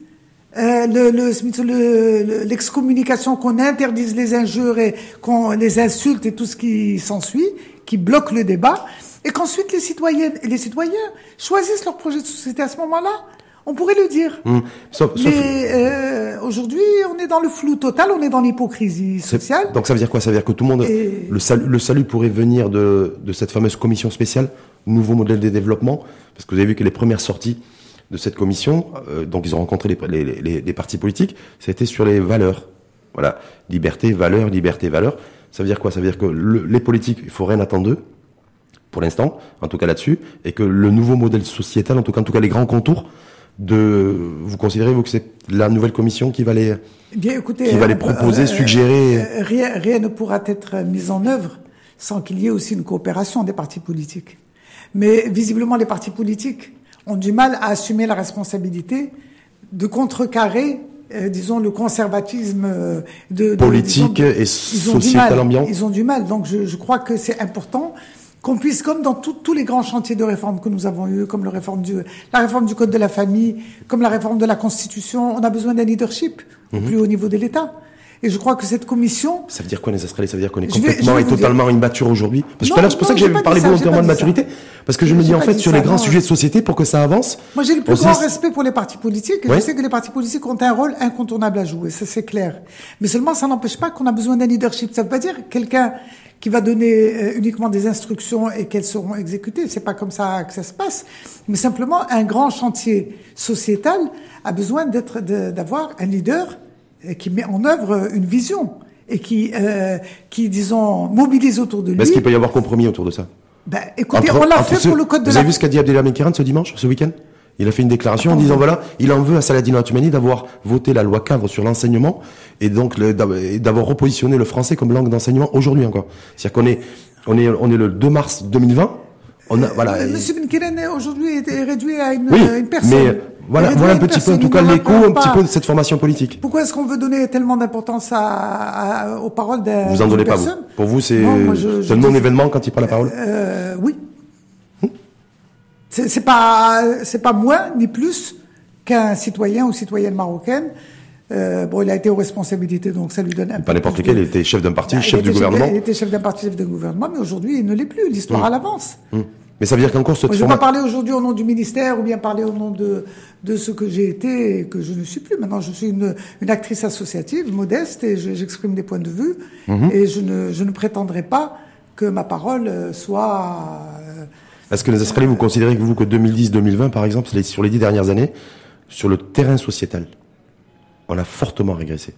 euh, le, l'excommunication, qu'on interdise les injures et qu'on les insulte et tout ce qui s'ensuit, qui bloque le débat et qu'ensuite les citoyennes et les citoyens choisissent leur projet de société à ce moment-là. On pourrait le dire. Mmh. Mais euh, aujourd'hui, on est dans le flou total, on est dans l'hypocrisie sociale. Donc ça veut dire quoi? Ça veut dire que tout le monde, le, salut, le salut pourrait venir de, de cette fameuse commission spéciale, nouveau modèle de développement, parce que vous avez vu que les premières sorties de cette commission, euh, donc ils ont rencontré les, les, les, les partis politiques, été sur les valeurs. Voilà, liberté, valeur, liberté, valeur. Ça veut dire quoi? Ça veut dire que les politiques, il faut rien attendre d'eux pour l'instant, en tout cas là-dessus, et que le nouveau modèle sociétal, en tout cas, en tout cas les grands contours, de, vous considérez vous que c'est la nouvelle commission qui va les, eh Bien, écoutez, qui va les euh, proposer, euh, suggérer euh, rien, rien ne pourra être mis en œuvre sans qu'il y ait aussi une coopération des partis politiques. Mais visiblement, les partis politiques ont du mal à assumer la responsabilité de contrecarrer disons le conservatisme de, politique et social ambiant. Ils ont du mal. Donc je, je crois que c'est important qu'on puisse, comme dans tous les grands chantiers de réforme que nous avons eus, comme la réforme du, la réforme du code de la famille, comme la réforme de la constitution, on a besoin d'un leadership au mhm. plus haut niveau de l'État. Et je crois que cette commission. Ça veut dire quoi, les Australiens? Ça veut dire qu'on est complètement et totalement immature aujourd'hui? Parce que c'est pour ça que j'avais parlé volontairement de maturité. Parce que je me dis, en fait, sur les grands sujets de société, pour que ça avance. Moi, j'ai le plus grand respect pour les partis politiques. Et je sais que les partis politiques ont un rôle incontournable à jouer. Ça, c'est clair. Mais seulement, ça n'empêche pas qu'on a besoin d'un leadership. Ça veut pas dire quelqu'un qui va donner euh, uniquement des instructions et qu'elles seront exécutées. C'est pas comme ça que ça se passe. Mais simplement, un grand chantier sociétal a besoin d'être, d'avoir un leader qui met en œuvre une vision et qui, euh, qui disons, mobilise autour de lui. Est-ce qu'il peut y avoir compromis autour de ça? Ben, Écoutez, on l'a fait pour le code de la... Vous avez vu ce qu'a dit Abdelhamid Kéran ce dimanche, ce week-end? Il a fait une déclaration en disant voilà, il en veut à Saladin Atumani d'avoir voté la loi cadre sur l'enseignement et donc d'avoir repositionné le français comme langue d'enseignement aujourd'hui encore. C'est-à-dire qu'on est, on est, on est le 2 mars 2020. On a, voilà. Monsieur Ben aujourd'hui est réduit à une, une personne. Voilà, voilà un petit peu, en tout cas, l'écho un petit peu de cette formation politique. Pourquoi est-ce qu'on veut donner tellement d'importance à, aux paroles d'un Vous en donnez pas, vous Pour vous, c'est un non-événement quand il prend la parole euh, Oui. Hum. C'est pas, c'est pas moins ni plus qu'un citoyen ou citoyenne marocaine. Euh, bon, il a été aux responsabilités, donc ça lui donne un Pas n'importe lequel, il était chef d'un parti, bah, chef du gouvernement. il était chef d'un parti, chef d'un gouvernement, mais aujourd'hui, il ne l'est plus. L'histoire hum. à l'avance. Hum. Mais ça veut dire qu'encore cette Je ne vais pas parler aujourd'hui au nom du ministère ou bien parler au nom de, de ce que j'ai été et que je ne suis plus. Maintenant, je suis une, une actrice associative, modeste, et j'exprime des points de vue. Mhm. Et je ne, je ne prétendrai pas que ma parole soit... Euh, Est-ce que les Australiens, vous considérez que vous, que 2010-2020, par exemple, sur les dix dernières années, sur le terrain sociétal, on a fortement régressé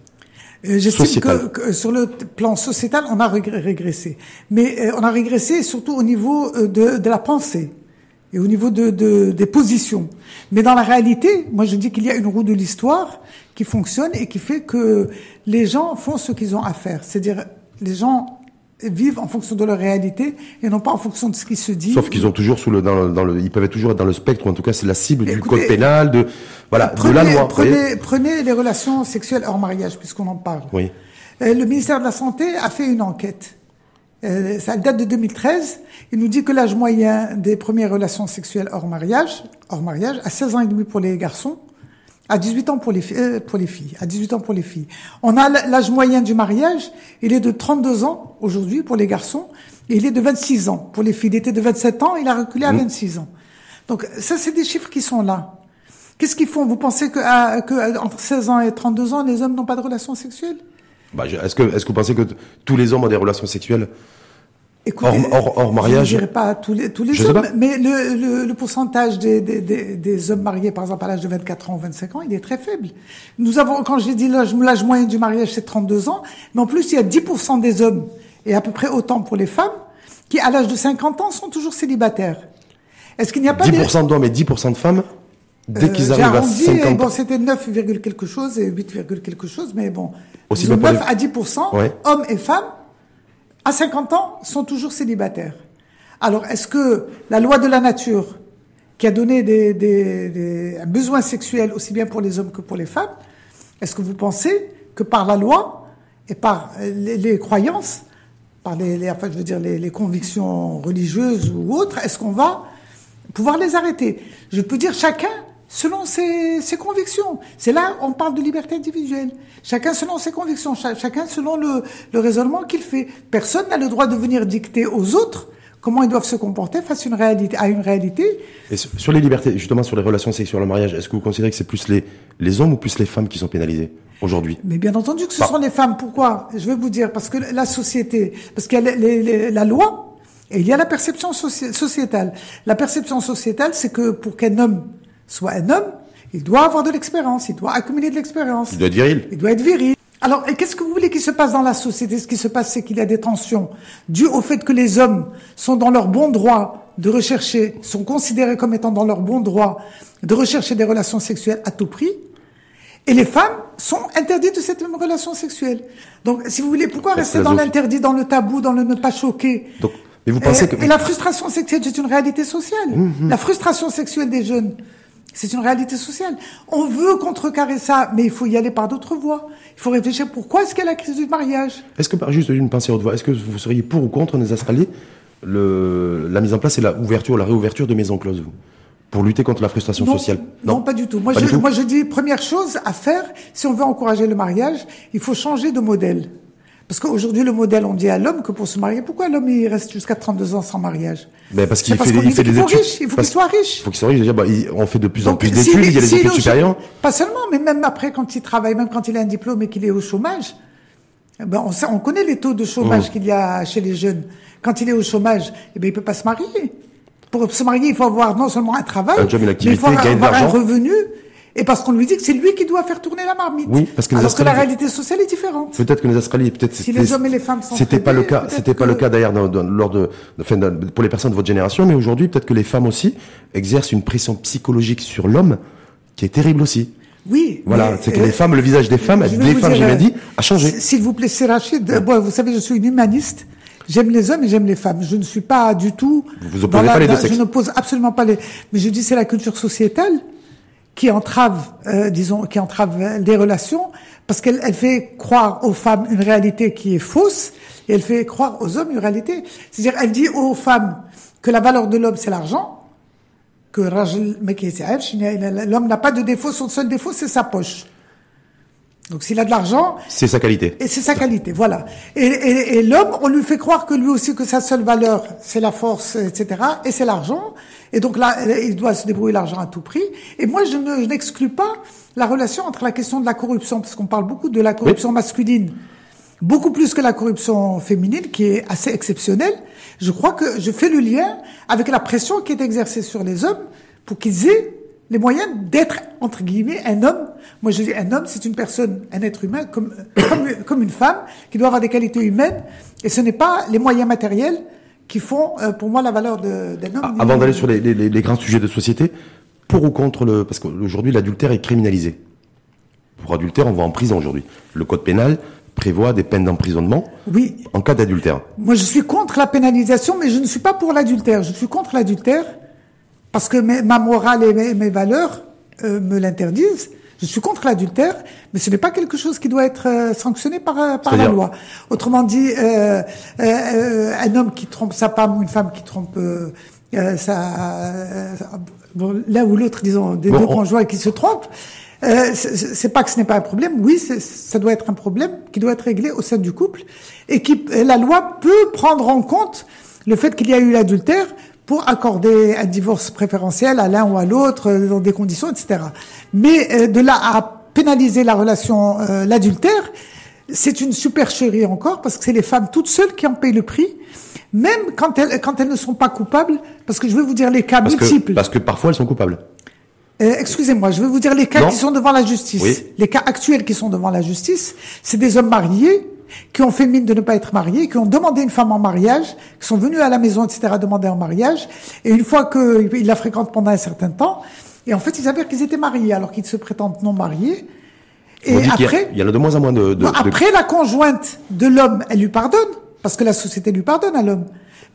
euh, J'estime que, que, sur le plan sociétal, on a régressé. Mais euh, on a régressé surtout au niveau euh, de, de, la pensée et au niveau de, de, des positions. Mais dans la réalité, moi je dis qu'il y a une roue de l'histoire qui fonctionne et qui fait que les gens font ce qu'ils ont à faire. C'est-à-dire les gens vivent en fonction de leur réalité et non pas en fonction de ce qui se dit. Sauf qu'ils ont toujours sous le, dans, dans le, ils peuvent toujours être dans le spectre, ou en tout cas c'est la cible du code pénal, de voilà, prenez, de la loi. Prenez, prenez les relations sexuelles hors mariage, puisqu'on en parle. Oui. Euh, le ministère de la Santé a fait une enquête. Euh, ça date de 2013. Il nous dit que l'âge moyen des premières relations sexuelles hors mariage, hors mariage, à 16 ans et demi pour les garçons, à 18 ans pour les, euh, pour les filles. À 18 ans pour les filles. On a l'âge moyen du mariage, il est de 32 ans aujourd'hui pour les garçons, et il est de 26 ans pour les filles. Il était de 27 ans, il a reculé à 26 mmh. ans. Donc ça, c'est des chiffres qui sont là. Qu'est-ce qu'ils font? Vous pensez que, que entre 16 ans et 32 ans, les hommes n'ont pas de relations sexuelles? Bah, Est-ce que, est-ce que vous pensez que tous les hommes ont des relations sexuelles? Hors, mariage Je ne dirais pas tous les, tous les hommes, mais le, le, le pourcentage des, des, des, des, hommes mariés, par exemple, à l'âge de 24 ans ou 25 ans, il est très faible. Nous avons, quand j'ai dit l'âge, l'âge moyen du mariage, c'est 32 ans, mais en plus, il y a 10% des hommes, et à peu près autant pour les femmes, qui, à l'âge de 50 ans, sont toujours célibataires. Est-ce qu'il n'y a pas 10% d'hommes et 10% de femmes Dès euh, qu'ils arrivent à 50 bon, c'était 9, quelque chose et 8, quelque chose, mais bon. Aussi 9 à 10%, hommes et femmes, à 50 ans, sont toujours célibataires. Alors, est-ce que la loi de la nature, qui a donné des, des, des, un besoin sexuel aussi bien pour les hommes que pour les femmes, est-ce que vous pensez que par la loi et par les, croyances, par les, les convictions religieuses ou autres, est-ce qu'on va pouvoir les arrêter? Je peux dire chacun selon ses, ses convictions. C'est là on parle de liberté individuelle. Chacun selon ses convictions, chacun selon le, le raisonnement qu'il fait. Personne n'a le droit de venir dicter aux autres comment ils doivent se comporter face à une réalité. À une réalité. Et sur les libertés, justement sur les relations sexuelles, le mariage, est-ce que vous considérez que c'est plus les, les hommes ou plus les femmes qui sont pénalisées aujourd'hui? Mais bien entendu que ce sont les femmes. Pourquoi? Je vais vous dire, parce que la société, parce qu'il y a les, les, la loi et il y a la perception sociétale. La perception sociétale, c'est que pour qu'un homme soit un homme, il doit avoir de l'expérience, il doit accumuler de l'expérience. Il doit être viril. Il doit être viril. Alors, qu'est-ce que vous voulez qu'il se passe dans la société? Ce qui se passe, c'est qu'il y a des tensions dues au fait que les hommes sont dans leur bon droit de rechercher, sont considérés comme étant dans leur bon droit de rechercher des relations sexuelles à tout prix, et les femmes sont interdites de cette même relation sexuelle. Donc, si vous voulez, pourquoi rester dans l'interdit, dans le tabou, dans le ne pas choquer? Donc, mais vous pensez et, que... et la frustration sexuelle, c'est une réalité sociale. Mmh, mmh. La frustration sexuelle des jeunes, c'est une réalité sociale. On veut contrecarrer ça, mais il faut y aller par d'autres voies. Il faut réfléchir pourquoi est-ce qu'il y a la crise du mariage? Est-ce que, par juste une pensée haute voix, est-ce que vous seriez pour ou contre les Australiens? Le, la mise en place et la ouverture, la réouverture de maisons closes, vous? Pour lutter contre la frustration sociale? Non, pas du tout. Moi, je, moi, je dis première chose à faire si on veut encourager le mariage, il faut changer de modèle. Parce qu'aujourd'hui, le modèle, on dit à l'homme que pour se marier, pourquoi l'homme il reste jusqu'à 32 ans sans mariage ben parce qu'il fait, il fait des études. Riche, il faut qu'il soit riche. Il faut qu'il soit riche. Déjà, bah, on fait de plus en plus d'études. il y a les études supérieures. Pas seulement, mais même après, quand il travaille, même quand il a un diplôme et qu'il est au chômage, ben on, on connaît les taux de chômage mmh. qu'il y a chez les jeunes. Quand il est au chômage, eh ben il peut pas se marier. Pour se marier, il faut avoir non seulement un travail, un job, une activité, mais il faut avoir un revenu et parce qu'on lui dit que c'est lui qui doit faire tourner la marmite. Oui, parce que alors que la réalité sociale est différente. Peut-être que les Australiens, peut-être si les hommes et les femmes sont c'était pas le cas, c'était pas le cas d'ailleurs lors de, de, pour les personnes de votre génération, mais aujourd'hui peut-être que les femmes aussi exercent une pression psychologique sur l'homme qui est terrible aussi. Oui. Voilà, c'est que les femmes, le visage des femmes, des femmes, j'ai bien dit, a changé. S'il vous plaît, c'est Rachid. vous savez, je suis une humaniste. J'aime les hommes et j'aime les femmes. Je ne suis pas du tout. Vous, vous opposez pas les deux sexes. Je n'oppose absolument pas les. Mais je dis c'est la culture sociétale qui entrave, euh, disons, qui entrave les relations, parce qu'elle elle fait croire aux femmes une réalité qui est fausse, et elle fait croire aux hommes une réalité. C'est-à-dire, elle dit aux femmes que la valeur de l'homme c'est l'argent, que l'homme n'a pas de défaut, son seul défaut c'est sa poche. Donc s'il a de l'argent, c'est sa qualité. Et c'est sa qualité, voilà. Et, et, et l'homme, on lui fait croire que lui aussi que sa seule valeur, c'est la force, etc. Et c'est l'argent. Et donc là, il doit se débrouiller l'argent à tout prix. Et moi, je n'exclus pas la relation entre la question de la corruption, parce qu'on parle beaucoup de la corruption masculine, beaucoup plus que la corruption féminine, qui est assez exceptionnelle. Je crois que je fais le lien avec la pression qui est exercée sur les hommes pour qu'ils aient les moyens d'être, entre guillemets, un homme. Moi, je dis un homme, c'est une personne, un être humain, [coughs] comme, comme, une femme, qui doit avoir des qualités humaines. Et ce n'est pas les moyens matériels qui font, euh, pour moi, la valeur d'un homme. Avant d'aller sur les, les, les, grands sujets de société, pour ou contre le... Parce qu'aujourd'hui, l'adultère est criminalisé. Pour adultère, on va en prison aujourd'hui. Le code pénal prévoit des peines d'emprisonnement oui. en cas d'adultère. Moi, je suis contre la pénalisation, mais je ne suis pas pour l'adultère. Je suis contre l'adultère parce que ma morale et mes, valeurs euh, me l'interdisent. Je suis contre l'adultère, mais ce n'est pas quelque chose qui doit être euh, sanctionné par, euh, par la loi. Autrement dit, euh, un homme qui trompe sa femme ou une femme qui trompe sa, bon, l'un ou l'autre, disons, des deux conjoints qui se trompent, c'est pas que ce n'est pas un problème. Oui, ça doit être un problème qui doit être réglé au sein du couple et qui la loi peut prendre en compte le fait qu'il y a eu l'adultère pour accorder un divorce préférentiel à l'un ou à l'autre euh, dans des conditions, etc. Mais euh, de là à pénaliser la relation, euh, l'adultère, c'est une supercherie encore parce que c'est les femmes toutes seules qui en payent le prix, même quand elles quand elles ne sont pas coupables. Parce que je vais vous dire les cas multiples. parce que parfois elles sont coupables. Excusez-moi, je vais vous dire les cas qui sont devant la justice. Les cas actuels qui sont devant la justice, c'est des hommes mariés qui ont fait mine de ne pas être mariés, qui ont demandé une femme en mariage, qui sont venus à la maison, etc., demander en mariage, et une fois qu'ils la fréquentent pendant un certain temps, et en fait, il s'avère qu'ils étaient mariés, alors qu'ils se prétendent non mariés. Et après, il y, a de moins en moins de. de après, la conjointe de l'homme, elle lui pardonne, parce que la société lui pardonne à l'homme.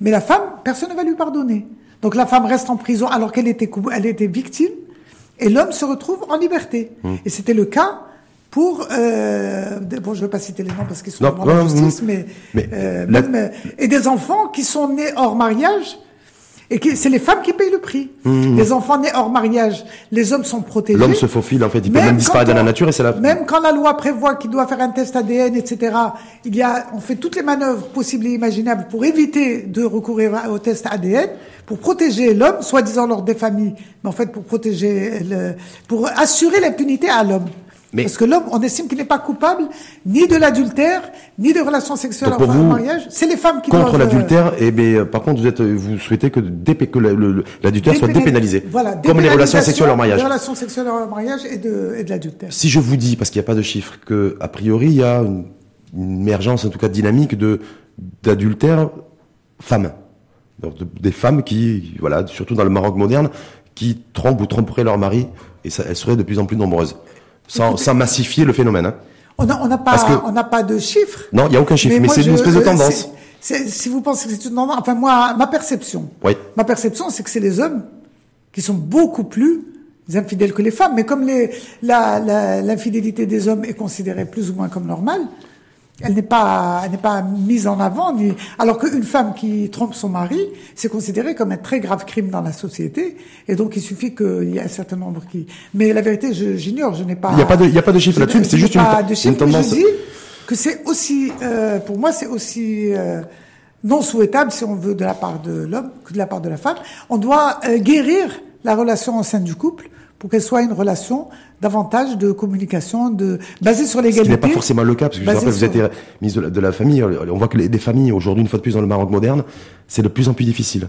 Mais la femme, personne ne va lui pardonner. Donc la femme reste en prison alors qu'elle était, elle était victime, et l'homme se retrouve en liberté. Hum. Et c'était le cas pour euh, bon je ne veux pas citer les noms parce qu'ils sont dans la justice mais, euh, même, et des enfants qui sont nés hors mariage et c'est les femmes qui payent le prix. Mmh. Les enfants nés hors mariage, les hommes sont protégés. L'homme se faufile en fait, il peut même disparaître dans la nature et c'est la. Même quand la loi prévoit qu'il doit faire un test ADN, etc. Il y a, on fait toutes les manœuvres possibles et imaginables pour éviter de recourir au test ADN, pour protéger l'homme, soi-disant lors des familles, mais en fait pour protéger, le, pour assurer l'impunité à l'homme. Parce que l'homme, on estime qu'il n'est pas coupable ni de l'adultère, ni de relations sexuelles en mariage. C'est les femmes qui contre l'adultère. Et eh par contre, vous êtes, vous souhaitez que, que l'adultère soit dépénalisé. Voilà, comme les relations sexuelles en mariage. Les relations sexuelles en mariage et de, et de l'adultère. Si je vous dis, parce qu'il n'y a pas de chiffres, que a priori il y a une, émergence, en tout cas dynamique, de d'adultère femmes, des femmes qui, voilà, surtout dans le Maroc moderne, qui trompent ou tromperaient leur mari, et ça, elles seraient de plus en plus nombreuses sans, sans massifier le phénomène. Hein. On n'a on a pas, on n'a pas de chiffres. Non, il n'y a aucun chiffre, mais, c'est une espèce de tendance. si vous pensez que c'est une tendance, enfin moi, ma perception, oui. ma perception, c'est que c'est les hommes qui sont beaucoup plus infidèles que les femmes. Mais comme l'infidélité la, des hommes est considérée plus ou moins comme normale, Elle n'est pas, elle n'est pas mise en avant, ni, alors qu'une femme qui trompe son mari, c'est considéré comme un très grave crime dans la société. Et donc, il suffit qu'il y ait un certain nombre qui, mais la vérité, j'ignore, je n'ai pas. Il n'y a pas de, il y a pas de chiffre là-dessus, mais c'est juste une, une tendance. Je dis que c'est aussi, euh, pour moi, c'est aussi, euh, non souhaitable, si on veut, de la part de l'homme que de la part de la femme. On doit euh, guérir la relation au sein du couple pour qu'elle soit une relation davantage de communication, de basée sur l'égalité. Ce n'est pas forcément le cas, parce que je rappelle, vous êtes ministre de la, famille. On voit que les, familles aujourd'hui, une fois de plus dans le Maroc moderne, c'est de plus en plus difficile.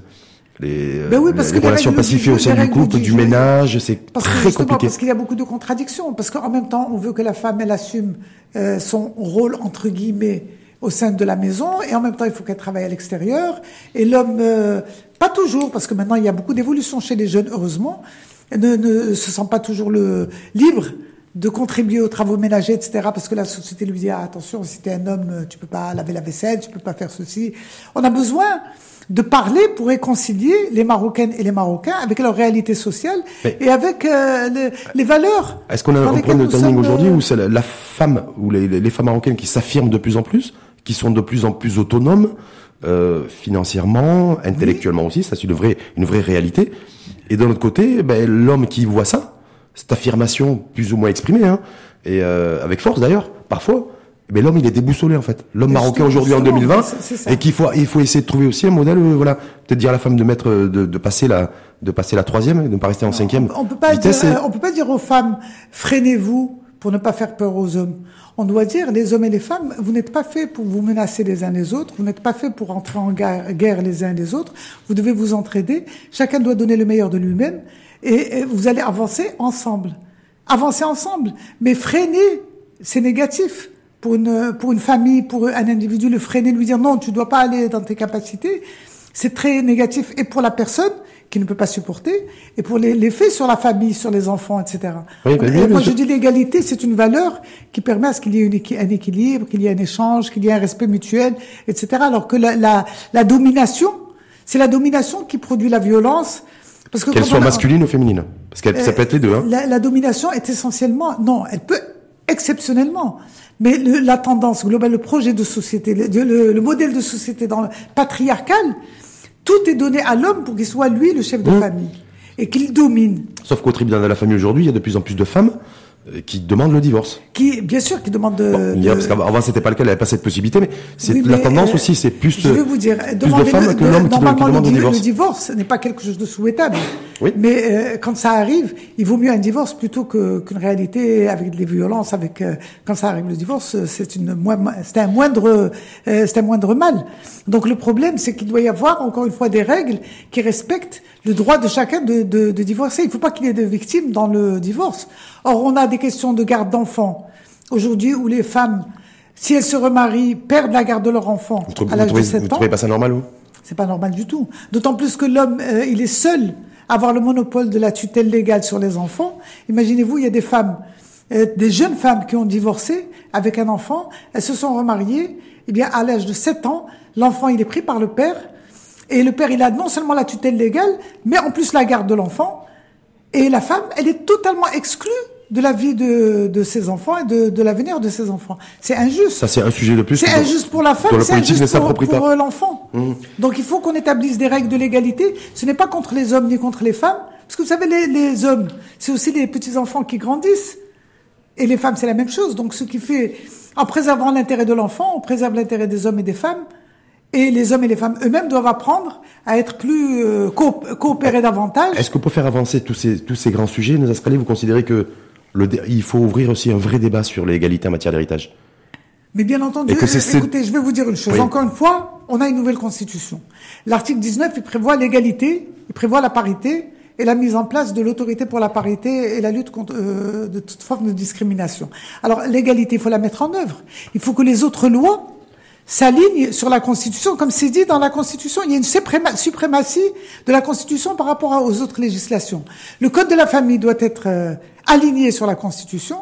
Les, ben oui, parce les relations pacifiées au sein du couple, du, ménage, c'est très compliqué. Parce qu'il y a beaucoup de contradictions, parce qu'en même temps, on veut que la femme elle assume euh, son rôle entre guillemets au sein de la maison, et en même temps, il faut qu'elle travaille à l'extérieur. Et l'homme, euh, pas toujours, parce que maintenant il y a beaucoup d'évolution chez les jeunes, heureusement, ne, ne se sent pas toujours le libre de contribuer aux travaux ménagers, etc. Parce que la société lui dit ah, attention, si t'es un homme, tu peux pas laver la vaisselle, tu peux pas faire ceci. On a besoin de parler pour réconcilier les Marocaines et les Marocains avec leur réalité sociale et avec euh, les, les, valeurs. Est-ce qu'on a un problème de timing aujourd'hui où c'est la, femme ou les, les, femmes marocaines qui s'affirment de plus en plus, qui sont de plus en plus autonomes euh, financièrement, intellectuellement aussi, ça c'est une vraie une vraie réalité. Et d'un autre côté, ben, l'homme qui voit ça, cette affirmation plus ou moins exprimée, hein, et euh, avec force d'ailleurs, parfois, mais l'homme il est déboussolé en fait. L'homme marocain aujourd'hui en 2020 et qu'il faut il faut essayer de trouver aussi un modèle euh, voilà peut-être dire à la femme de mettre euh, de, de, passer la de passer la troisième de ne pas rester en cinquième. On peut pas dire, on peut pas dire aux femmes freinez-vous pour ne pas faire peur aux hommes. On doit dire les hommes et les femmes vous n'êtes pas faits pour vous menacer les uns les autres, vous n'êtes pas faits pour entrer en guerre les uns les autres. Vous devez vous entraider. Chacun doit donner le meilleur de lui-même et, vous allez avancer ensemble. Avancer ensemble, mais freiner c'est négatif pour une, pour une famille, pour un individu, le freiner, lui dire non, tu dois pas aller dans tes capacités, c'est très négatif et pour la personne qui ne peut pas supporter, et pour l'effet sur la famille, sur les enfants, etc. Oui, ben moi, je dis l'égalité, c'est une valeur qui permet à ce qu'il y ait un équilibre, qu'il y ait un échange, qu'il y ait un respect mutuel, etc. Alors que la, la, la domination, c'est la domination qui produit la violence. Parce que qu'elle soit masculine ou féminine, parce que ça peut être les deux. Hein. La, la domination est essentiellement, non, elle peut exceptionnellement. Mais le, la tendance globale, le projet de société, le, le, modèle de société dans le patriarcal, tout est donné à l'homme pour qu'il soit lui le chef de mmh. famille et qu'il domine. Sauf qu'au tribunal de la famille aujourd'hui, il y a de plus en plus de femmes qui demande le divorce. Qui, bien sûr, qui demande de. Bon, de... Parce qu'avant c'était pas le cas, il n'y avait pas cette possibilité, mais c'est la tendance euh, aussi, c'est plus. Je vais vous dire, plus de femmes que l'homme qui, demande le, divorce. Le divorce n'est pas quelque chose de souhaitable. Oui. Mais euh, quand ça arrive, il vaut mieux un divorce plutôt qu'une réalité avec des violences. Avec euh, quand ça arrive, le divorce, c'est une c'est un moindre, c'est un moindre mal. Donc le problème, c'est qu'il doit y avoir encore une fois des règles qui respectent le droit de chacun de, de, de divorcer. Il ne faut pas qu'il y ait de victimes dans le divorce. Or, on a des questions de garde d'enfants aujourd'hui où les femmes, si elles se remarient, perdent la garde de leur enfant à l'âge de 7 ans. Vous trouvez pas ça normal, C'est pas normal du tout. D'autant plus que l'homme, euh, il est seul à avoir le monopole de la tutelle légale sur les enfants. Imaginez-vous, il y a des femmes, euh, des jeunes femmes qui ont divorcé avec un enfant, elles se sont remariées, eh bien, à l'âge de 7 ans, l'enfant, il est pris par le père, et le père, il a non seulement la tutelle légale, mais en plus la garde de l'enfant. Et la femme, elle est totalement exclue de la vie de, de ses enfants et de, de l'avenir de ses enfants. C'est injuste. Ça, c'est un sujet de plus. C'est injuste pour la femme, c'est injuste pour, pour euh, l'enfant. Mmh. Donc il faut qu'on établisse des règles de l'égalité. Ce n'est pas contre les hommes ni contre les femmes. Parce que vous savez, les, les hommes, c'est aussi les petits-enfants qui grandissent. Et les femmes, c'est la même chose. Donc ce qui fait, en préservant l'intérêt de l'enfant, on préserve l'intérêt des hommes et des femmes. Et les hommes et les femmes eux-mêmes doivent apprendre à être plus euh, coopérer davantage. Est-ce que pour faire avancer tous ces tous ces grands sujets, nous vous considérez que le, il faut ouvrir aussi un vrai débat sur l'égalité en matière d'héritage? Mais bien entendu, écoutez, je vais vous dire une chose. Encore une fois, on a une nouvelle constitution. L'article 19, il prévoit l'égalité, il prévoit la parité et la mise en place de l'autorité pour la parité et la lutte contre euh, de toute forme de discrimination. Alors l'égalité, il faut la mettre en œuvre. Il faut que les autres lois s'aligne sur la Constitution. Comme c'est dit dans la Constitution, il y a une suprématie de la Constitution par rapport aux autres législations. Le Code de la famille doit être euh, aligné sur la Constitution,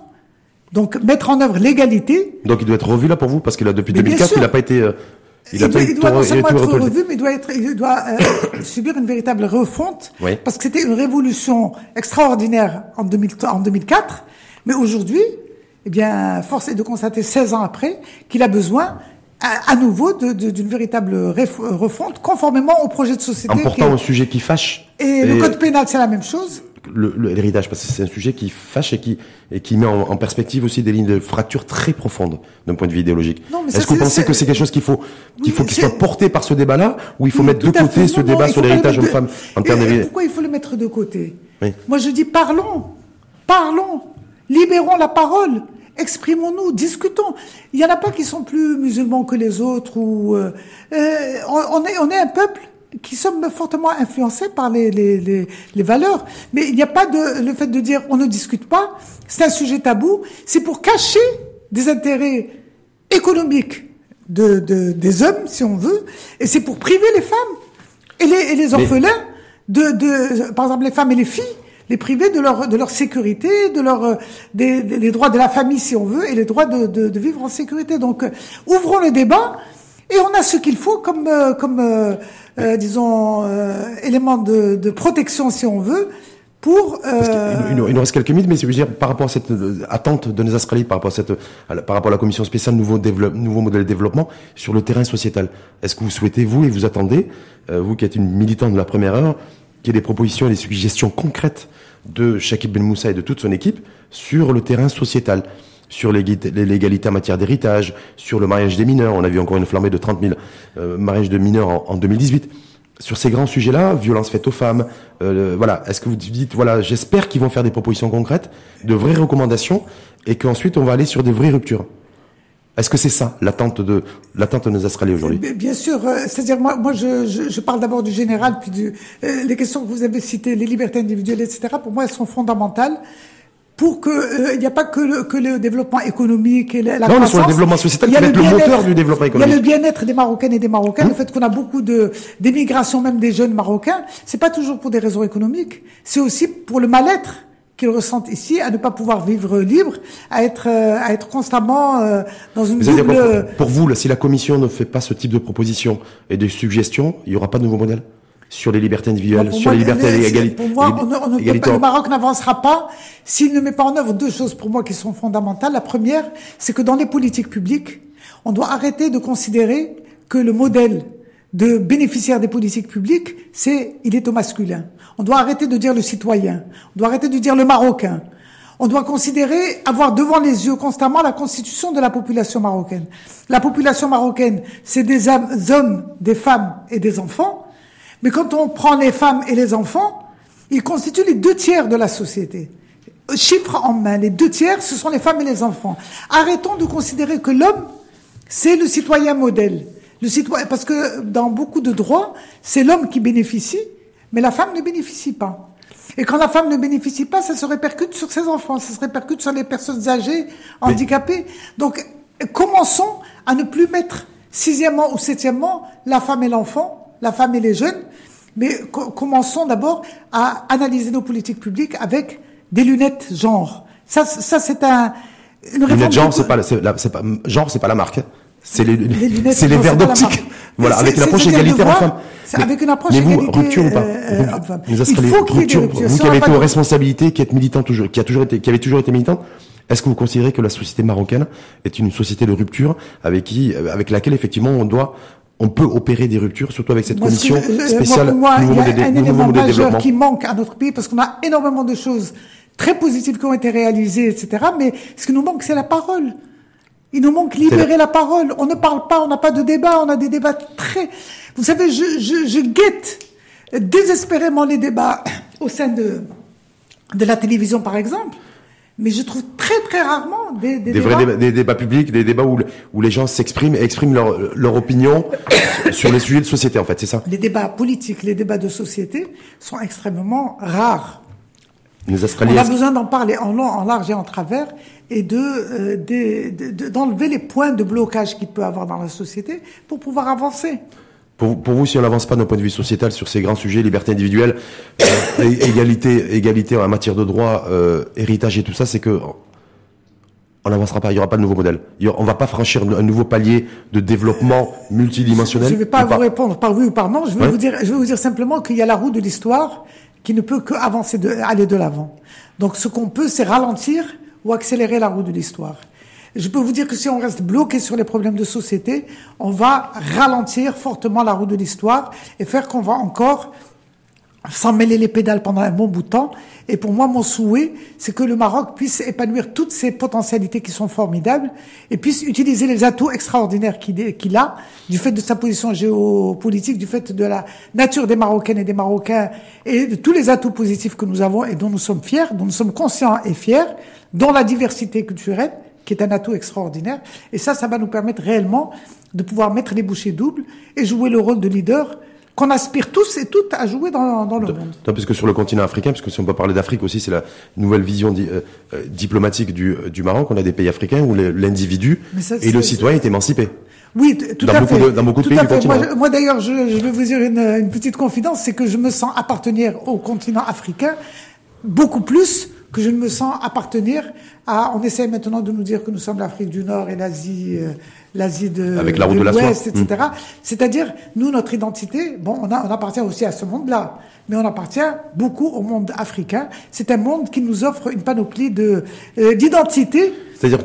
donc mettre en œuvre l'égalité. Donc il doit être revu là pour vous, parce qu'il a depuis 2004, il n'a pas été... Euh, il, il, doit, il doit non seulement être revu, mais il doit, être, il doit euh, [coughs] subir une véritable refonte, parce que c'était une révolution extraordinaire en, 2000, en 2004, mais aujourd'hui, eh bien, force est de constater 16 ans après qu'il a besoin à, nouveau d'une véritable refonte conformément au projet de société. Important un sujet qui fâche. Et, le code pénal, c'est la même chose. L'héritage, parce que c'est un sujet qui fâche et qui, et qui met en, perspective aussi des lignes de fracture très profondes d'un point de vue idéologique. Est-ce que vous pensez que c'est quelque chose qu'il faut qu'il faut qu'il soit porté par ce débat-là, ou il faut mettre de côté ce débat sur l'héritage homme-femme en termes de... Pourquoi il faut le mettre de côté Moi, je dis parlons, parlons, libérons la parole exprimons-nous, discutons. Il n'y en a pas qui sont plus musulmans que les autres ou euh, euh, on, est on est un peuple qui sommes fortement influencés par les, les, les, les valeurs. Mais il n'y a pas de le fait de dire on ne discute pas, c'est un sujet tabou. C'est pour cacher des intérêts économiques de, de, des hommes, si on veut, et c'est pour priver les femmes et les, et les orphelins de, de, par exemple, les femmes et les filles les priver de leur de leur sécurité, de leur euh, des, les droits de la famille si on veut et les droits de, de, de vivre en sécurité. Donc euh, ouvrons le débat et on a ce qu'il faut comme euh, comme euh, disons élément de, de, protection si on veut pour. il, nous reste quelques minutes, mais je veux dire par rapport à cette attente de nos Australiens, par rapport à cette, par rapport à la commission spéciale nouveau nouveau modèle de développement sur le terrain sociétal. Est-ce que vous souhaitez vous et vous attendez, vous qui êtes une militante de la première heure, qu'il y ait des propositions et des suggestions concrètes de Shakib Ben Moussa et de toute son équipe sur le terrain sociétal, sur l'égalité en matière d'héritage, sur le mariage des mineurs. On a vu encore une flambée de 30 000 euh, mariages de mineurs en, 2018. Sur ces grands sujets-là, violence faite aux femmes, euh, voilà. Est-ce que vous dites, voilà, j'espère qu'ils vont faire des propositions concrètes, de vraies recommandations, et qu'ensuite on va aller sur des vraies ruptures? Est-ce que c'est ça l'attente de l'attente de nos Australiens aujourd'hui? Bien sûr, euh, c'est-à-dire moi, moi je, je, je, parle d'abord du général, puis du, euh, les questions que vous avez citées, les libertés individuelles, etc. Pour moi, elles sont fondamentales pour que euh, il n'y a pas que le, que le développement économique et la, non, croissance. Non, le développement sociétal qui va être le moteur du développement économique. Il y a le bien-être des Marocaines et des Marocains, le hein fait qu'on a beaucoup de d'émigration, même des jeunes Marocains. C'est pas toujours pour des raisons économiques, c'est aussi pour le mal-être qu'ils ressentent ici, à ne pas pouvoir vivre libre, à être, euh, à être constamment euh, dans une double... pour, vous, là, si la Commission ne fait pas ce type de propositions et de suggestions, il n'y aura pas de nouveau modèle sur les libertés individuelles, sur les libertés et l'égalité. Pour moi, on le Maroc n'avancera pas s'il ne met pas en œuvre deux choses pour moi qui sont fondamentales. La première, c'est que dans les politiques publiques, on doit arrêter de considérer que le modèle de bénéficiaire des politiques publiques, c'est il est au masculin. On doit arrêter de dire le citoyen. On doit arrêter de dire le marocain. On doit considérer, avoir devant les yeux constamment la constitution de la population marocaine. La population marocaine, c'est des hommes, des femmes et des enfants. Mais quand on prend les femmes et les enfants, ils constituent les deux tiers de la société. Chiffre en main, les deux tiers, ce sont les femmes et les enfants. Arrêtons de considérer que l'homme, c'est le citoyen modèle. Le citoyen, parce que dans beaucoup de droits, c'est l'homme qui bénéficie mais la femme ne bénéficie pas. Et quand la femme ne bénéficie pas, ça se répercute sur ses enfants, ça se répercute sur les personnes âgées, handicapées. Donc, commençons à ne plus mettre sixièmement ou septièmement la femme et l'enfant, la femme et les jeunes, mais commençons d'abord à analyser nos politiques publiques avec des lunettes genre. Ça, ça c'est un une lunettes genre, c'est pas, c'est pas, genre, c'est pas la marque. C'est les, les, c'est les verres d'optique. [laughs] Voilà, avec une approche égalitaire en femme. Avec une approche mais vous, rupture ou pas euh, Vous qui avez été aux responsabilités, qui êtes militant toujours, qui a toujours été, qui avait toujours été militante, est-ce que vous considérez que la société marocaine est une société de rupture avec qui, avec laquelle effectivement on doit on peut opérer des ruptures, surtout avec cette commission spéciale. Moi, pour moi, il y a un élément majeur qui manque à notre pays parce qu'on a énormément de choses très positives qui ont été réalisées, etc. Mais ce qui nous manque, c'est la parole. Il nous manque libérer la parole. On ne parle pas, on n'a pas de débat, on a des débats très... Vous savez, je, je, je guette désespérément les débats au sein de, de la télévision, par exemple. Mais je trouve très très rarement des, des, des débats... Vrais débats, des débats publics, des débats où, où les gens s'expriment et expriment leur, leur opinion [coughs] sur les sujets de société, en fait, c'est ça Les débats politiques, les débats de société sont extrêmement rares. Les On a besoin d'en parler en long, en large et en travers et de euh, d'enlever les points de blocage qu'il peut avoir dans la société pour pouvoir avancer. Pour, pour vous, si on n'avance pas d'un point de vue sociétal sur ces grands sujets, liberté individuelle, euh, égalité, égalité en matière de droit, euh, héritage et tout ça, c'est que on n'avancera pas, il n'y aura pas de nouveau modèle. On va pas franchir un nouveau palier de développement multidimensionnel. Je ne vais pas vous répondre par oui ou par non. Je vais vous dire, je vais vous dire simplement qu'il y a la roue de l'histoire qui ne peut que avancer, de, aller de l'avant. Donc, ce qu'on peut, c'est ralentir ou accélérer la roue de l'histoire. Je peux vous dire que si on reste bloqué sur les problèmes de société, on va ralentir fortement la roue de l'histoire et faire qu'on va encore s'en mêler les pédales pendant un bon bout de temps. Et pour moi, mon souhait, c'est que le Maroc puisse épanouir toutes ses potentialités qui sont formidables et puisse utiliser les atouts extraordinaires qu'il a, du fait de sa position géopolitique, du fait de la nature des Marocaines et des Marocains et de tous les atouts positifs que nous avons et dont nous sommes fiers, dont nous sommes conscients et fiers, dont la diversité culturelle, qui est un atout extraordinaire. Et ça, ça va nous permettre réellement de pouvoir mettre les bouchées doubles et jouer le rôle de leader qu'on aspire tous et toutes à jouer dans, dans le monde. Non, parce que sur le continent africain, parce que si on peut parler d'Afrique aussi, c'est la nouvelle vision euh, euh, diplomatique du, du Maroc. On a des pays africains où l'individu et le citoyen est émancipé. Oui, tout à fait. dans beaucoup de pays du continent. Moi, d'ailleurs, je, je, vais vous dire une, une petite confidence, c'est que je me sens appartenir au continent africain beaucoup plus que je ne me sens appartenir à. On essaie maintenant de nous dire que nous sommes l'Afrique du Nord et l'Asie. Euh, l'Asie de, Avec la route de, l'Ouest, etc. Mmh. C'est-à-dire, nous, notre identité, bon, on, a, on appartient aussi à ce monde-là, mais on appartient beaucoup au monde africain. C'est un monde qui nous offre une panoplie de euh, d'identité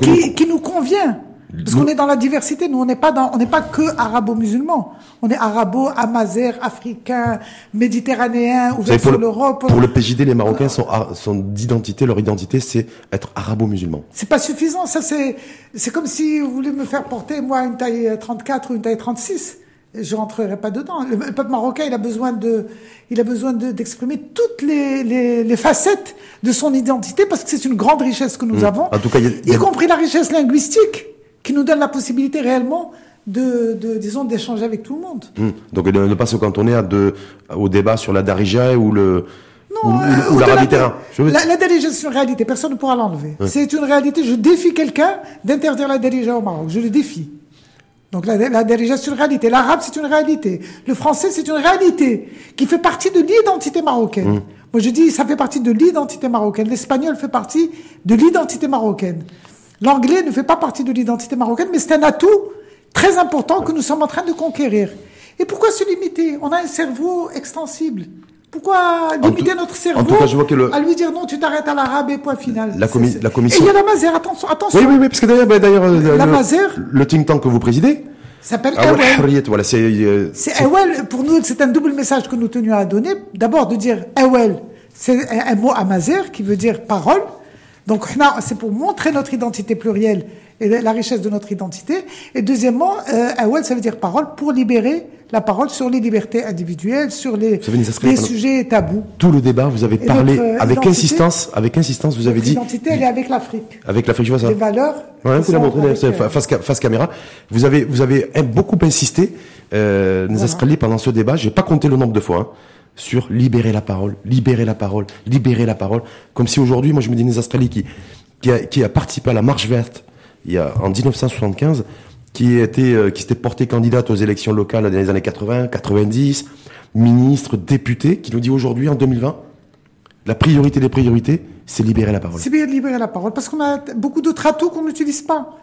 qui, qui nous convient. Parce qu'on est dans la diversité. Nous, on n'est pas dans, on n'est pas que arabo-musulmans. On est arabo, amazer, africain, méditerranéen, ouvert sur l'Europe. Pour le PJD, les Marocains sont, sont d'identité. Leur identité, c'est être arabo-musulman. C'est pas suffisant. Ça, c'est, c'est comme si vous voulez me faire porter, moi, une taille 34 ou une taille 36. Je rentrerai pas dedans. Le peuple marocain, il a besoin de, il a besoin d'exprimer toutes les, les, les, facettes de son identité parce que c'est une grande richesse que nous mmh. avons. En tout cas, y compris la richesse linguistique qui nous donne la possibilité réellement de, de disons, d'échanger avec tout le monde. Hum. Donc de ne pas se cantonner à de, au débat sur la darija ou le non, ou, euh, l'arabe terrain. La, la darija, c'est une réalité, personne ne pourra l'enlever. C'est une réalité. Je défie quelqu'un d'interdire la darija au Maroc. Je le défie. Donc la, la darija, c'est une réalité. L'arabe, c'est une réalité. Le français, c'est une réalité qui fait partie de l'identité marocaine. Hum. Moi, je dis, ça fait partie de l'identité marocaine. L'espagnol fait partie de l'identité marocaine. L'anglais ne fait pas partie de l'identité marocaine, mais c'est un atout très important que nous sommes en train de conquérir. Et pourquoi se limiter? On a un cerveau extensible. Pourquoi limiter notre cerveau à lui dire non, tu t'arrêtes à l'arabe et point final? La, la commission. Et il y a la Mazer, attention, attention. Oui, oui, oui, parce que d'ailleurs, bah, la le, le think tank que vous présidez s'appelle Ewell. Voilà, c'est euh. Pour nous, c'est un double message que nous tenions à donner. D'abord, de dire Ewell, c'est un, mot à Mazer qui veut dire parole. Donc c'est pour montrer notre identité plurielle et la richesse de notre identité. Et deuxièmement, euh, ça veut dire parole pour libérer la parole sur les libertés individuelles, sur les, les sujets tabous. Tout le débat, vous avez parlé avec insistance, avec insistance, vous avez dit. L'identité, elle est avec l'Afrique. Avec l'Afrique, je vois ça. Les valeurs. Ouais, vous montré face, face, caméra. Vous avez, vous avez beaucoup insisté, euh, voilà. pendant ce débat. J'ai pas compté le nombre de fois. Hein sur libérer la parole, libérer la parole, libérer la parole. Comme si aujourd'hui, moi je me dis des Australiens qui, qui a, participé à la marche verte il y a, en 1975, qui était, euh, qui s'était porté candidate aux élections locales dans les années 80, 90, ministre, député, qui nous dit aujourd'hui, en 2020, la priorité des priorités, c'est libérer la parole. C'est bien libérer la parole, parce qu'on a beaucoup d'autres atouts qu'on n'utilise pas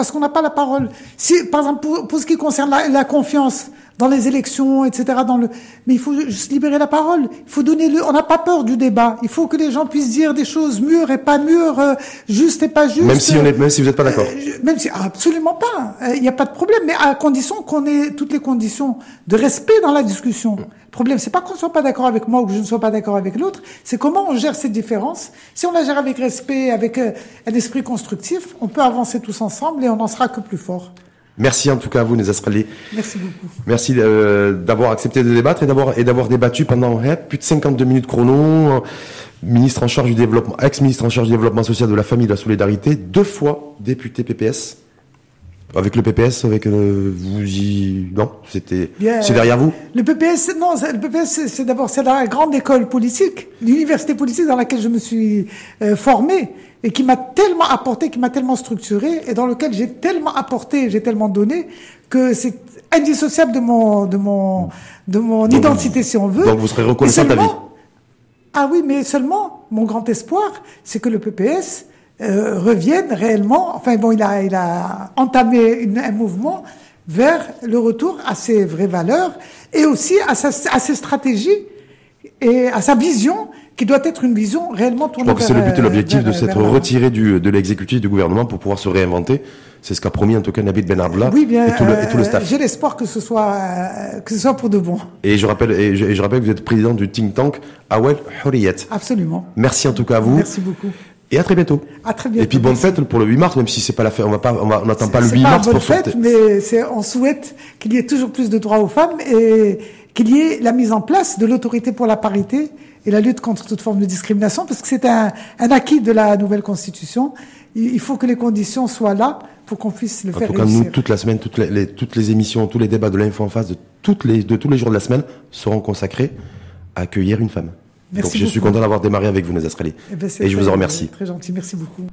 parce qu'on n'a pas la parole. Si, par exemple, pour, ce qui concerne la, confiance dans les élections, etc., dans le, mais il faut juste libérer la parole. Il faut donner le, on n'a pas peur du débat. Il faut que les gens puissent dire des choses mûres et pas mûres, euh, justes et pas justes. Même si on est, même si vous n'êtes pas d'accord. Euh, même si, absolument pas. Euh, il n'y a pas de problème, mais à condition qu'on ait toutes les conditions de respect dans la discussion. Le problème, c'est pas qu'on soit pas d'accord avec moi ou que je ne sois pas d'accord avec l'autre, c'est comment on gère cette différence. Si on la gère avec respect, avec euh, un esprit constructif, on peut avancer tous ensemble et on n'en sera que plus fort. Merci en tout cas à vous, les Astraliers. Merci beaucoup. Merci euh, d'avoir accepté de débattre et d'avoir et d'avoir débattu pendant hein, plus de 52 minutes chrono. Ministre en charge du développement, ex-ministre en charge du développement social de la famille et de la solidarité, deux fois député PPS. Avec le PPS, avec euh, vous y non, c'était c'est derrière vous. Le PPS, non, le PPS, c'est d'abord c'est la grande école politique, l'université politique dans laquelle je me suis euh, formé et qui m'a tellement apporté, qui m'a tellement structuré et dans lequel j'ai tellement apporté, j'ai tellement donné que c'est indissociable de mon de mon de mon identité si on veut. Donc vous serez reconnaissant à vie. Ah oui, mais seulement mon grand espoir, c'est que le PPS euh, revienne réellement. Enfin bon, il a, il a entamé un mouvement vers le retour à ses vraies valeurs et aussi à, sa, à ses stratégies et à sa vision qui doit être une vision réellement tournée Je crois que c'est le but et l'objectif de vers- s'être vers retiré du, de l'exécutif du gouvernement pour pouvoir se réinventer. C'est ce qu'a promis en tout cas Nabil Ben Abdallah Oui, bien, et, tout le, et tout le euh, staff. J'ai l'espoir que ce soit euh, que ce soit pour de bon. Et je rappelle, et je, et je rappelle que vous êtes président du think tank Awel Hurriyet. Absolument. Merci en tout cas à vous. Merci beaucoup. Et à très bientôt. À très bientôt. Et puis bonne fête pour le 8 mars, même si c'est pas la fête, on va pas, on n'attend pas le C'est 8 pas mars bonne pour fête, sortir. mais c'est, on souhaite qu'il y ait toujours plus de droits aux femmes et qu'il y ait la mise en place de l'autorité pour la parité et la lutte contre toute forme de discrimination, parce que c'est un, un acquis de la nouvelle constitution. Il, faut que les conditions soient là pour qu'on puisse le En faire tout cas, réussir. nous, toute la semaine, toutes les, les- toutes les émissions, tous les débats de l'info en face de toutes les, de tous les jours de la semaine seront consacrés à accueillir une femme. Donc, je suis content d'avoir démarré avec vous, nos Astraliens. Eh ben, Et, je vous en remercie. Très gentil, merci beaucoup.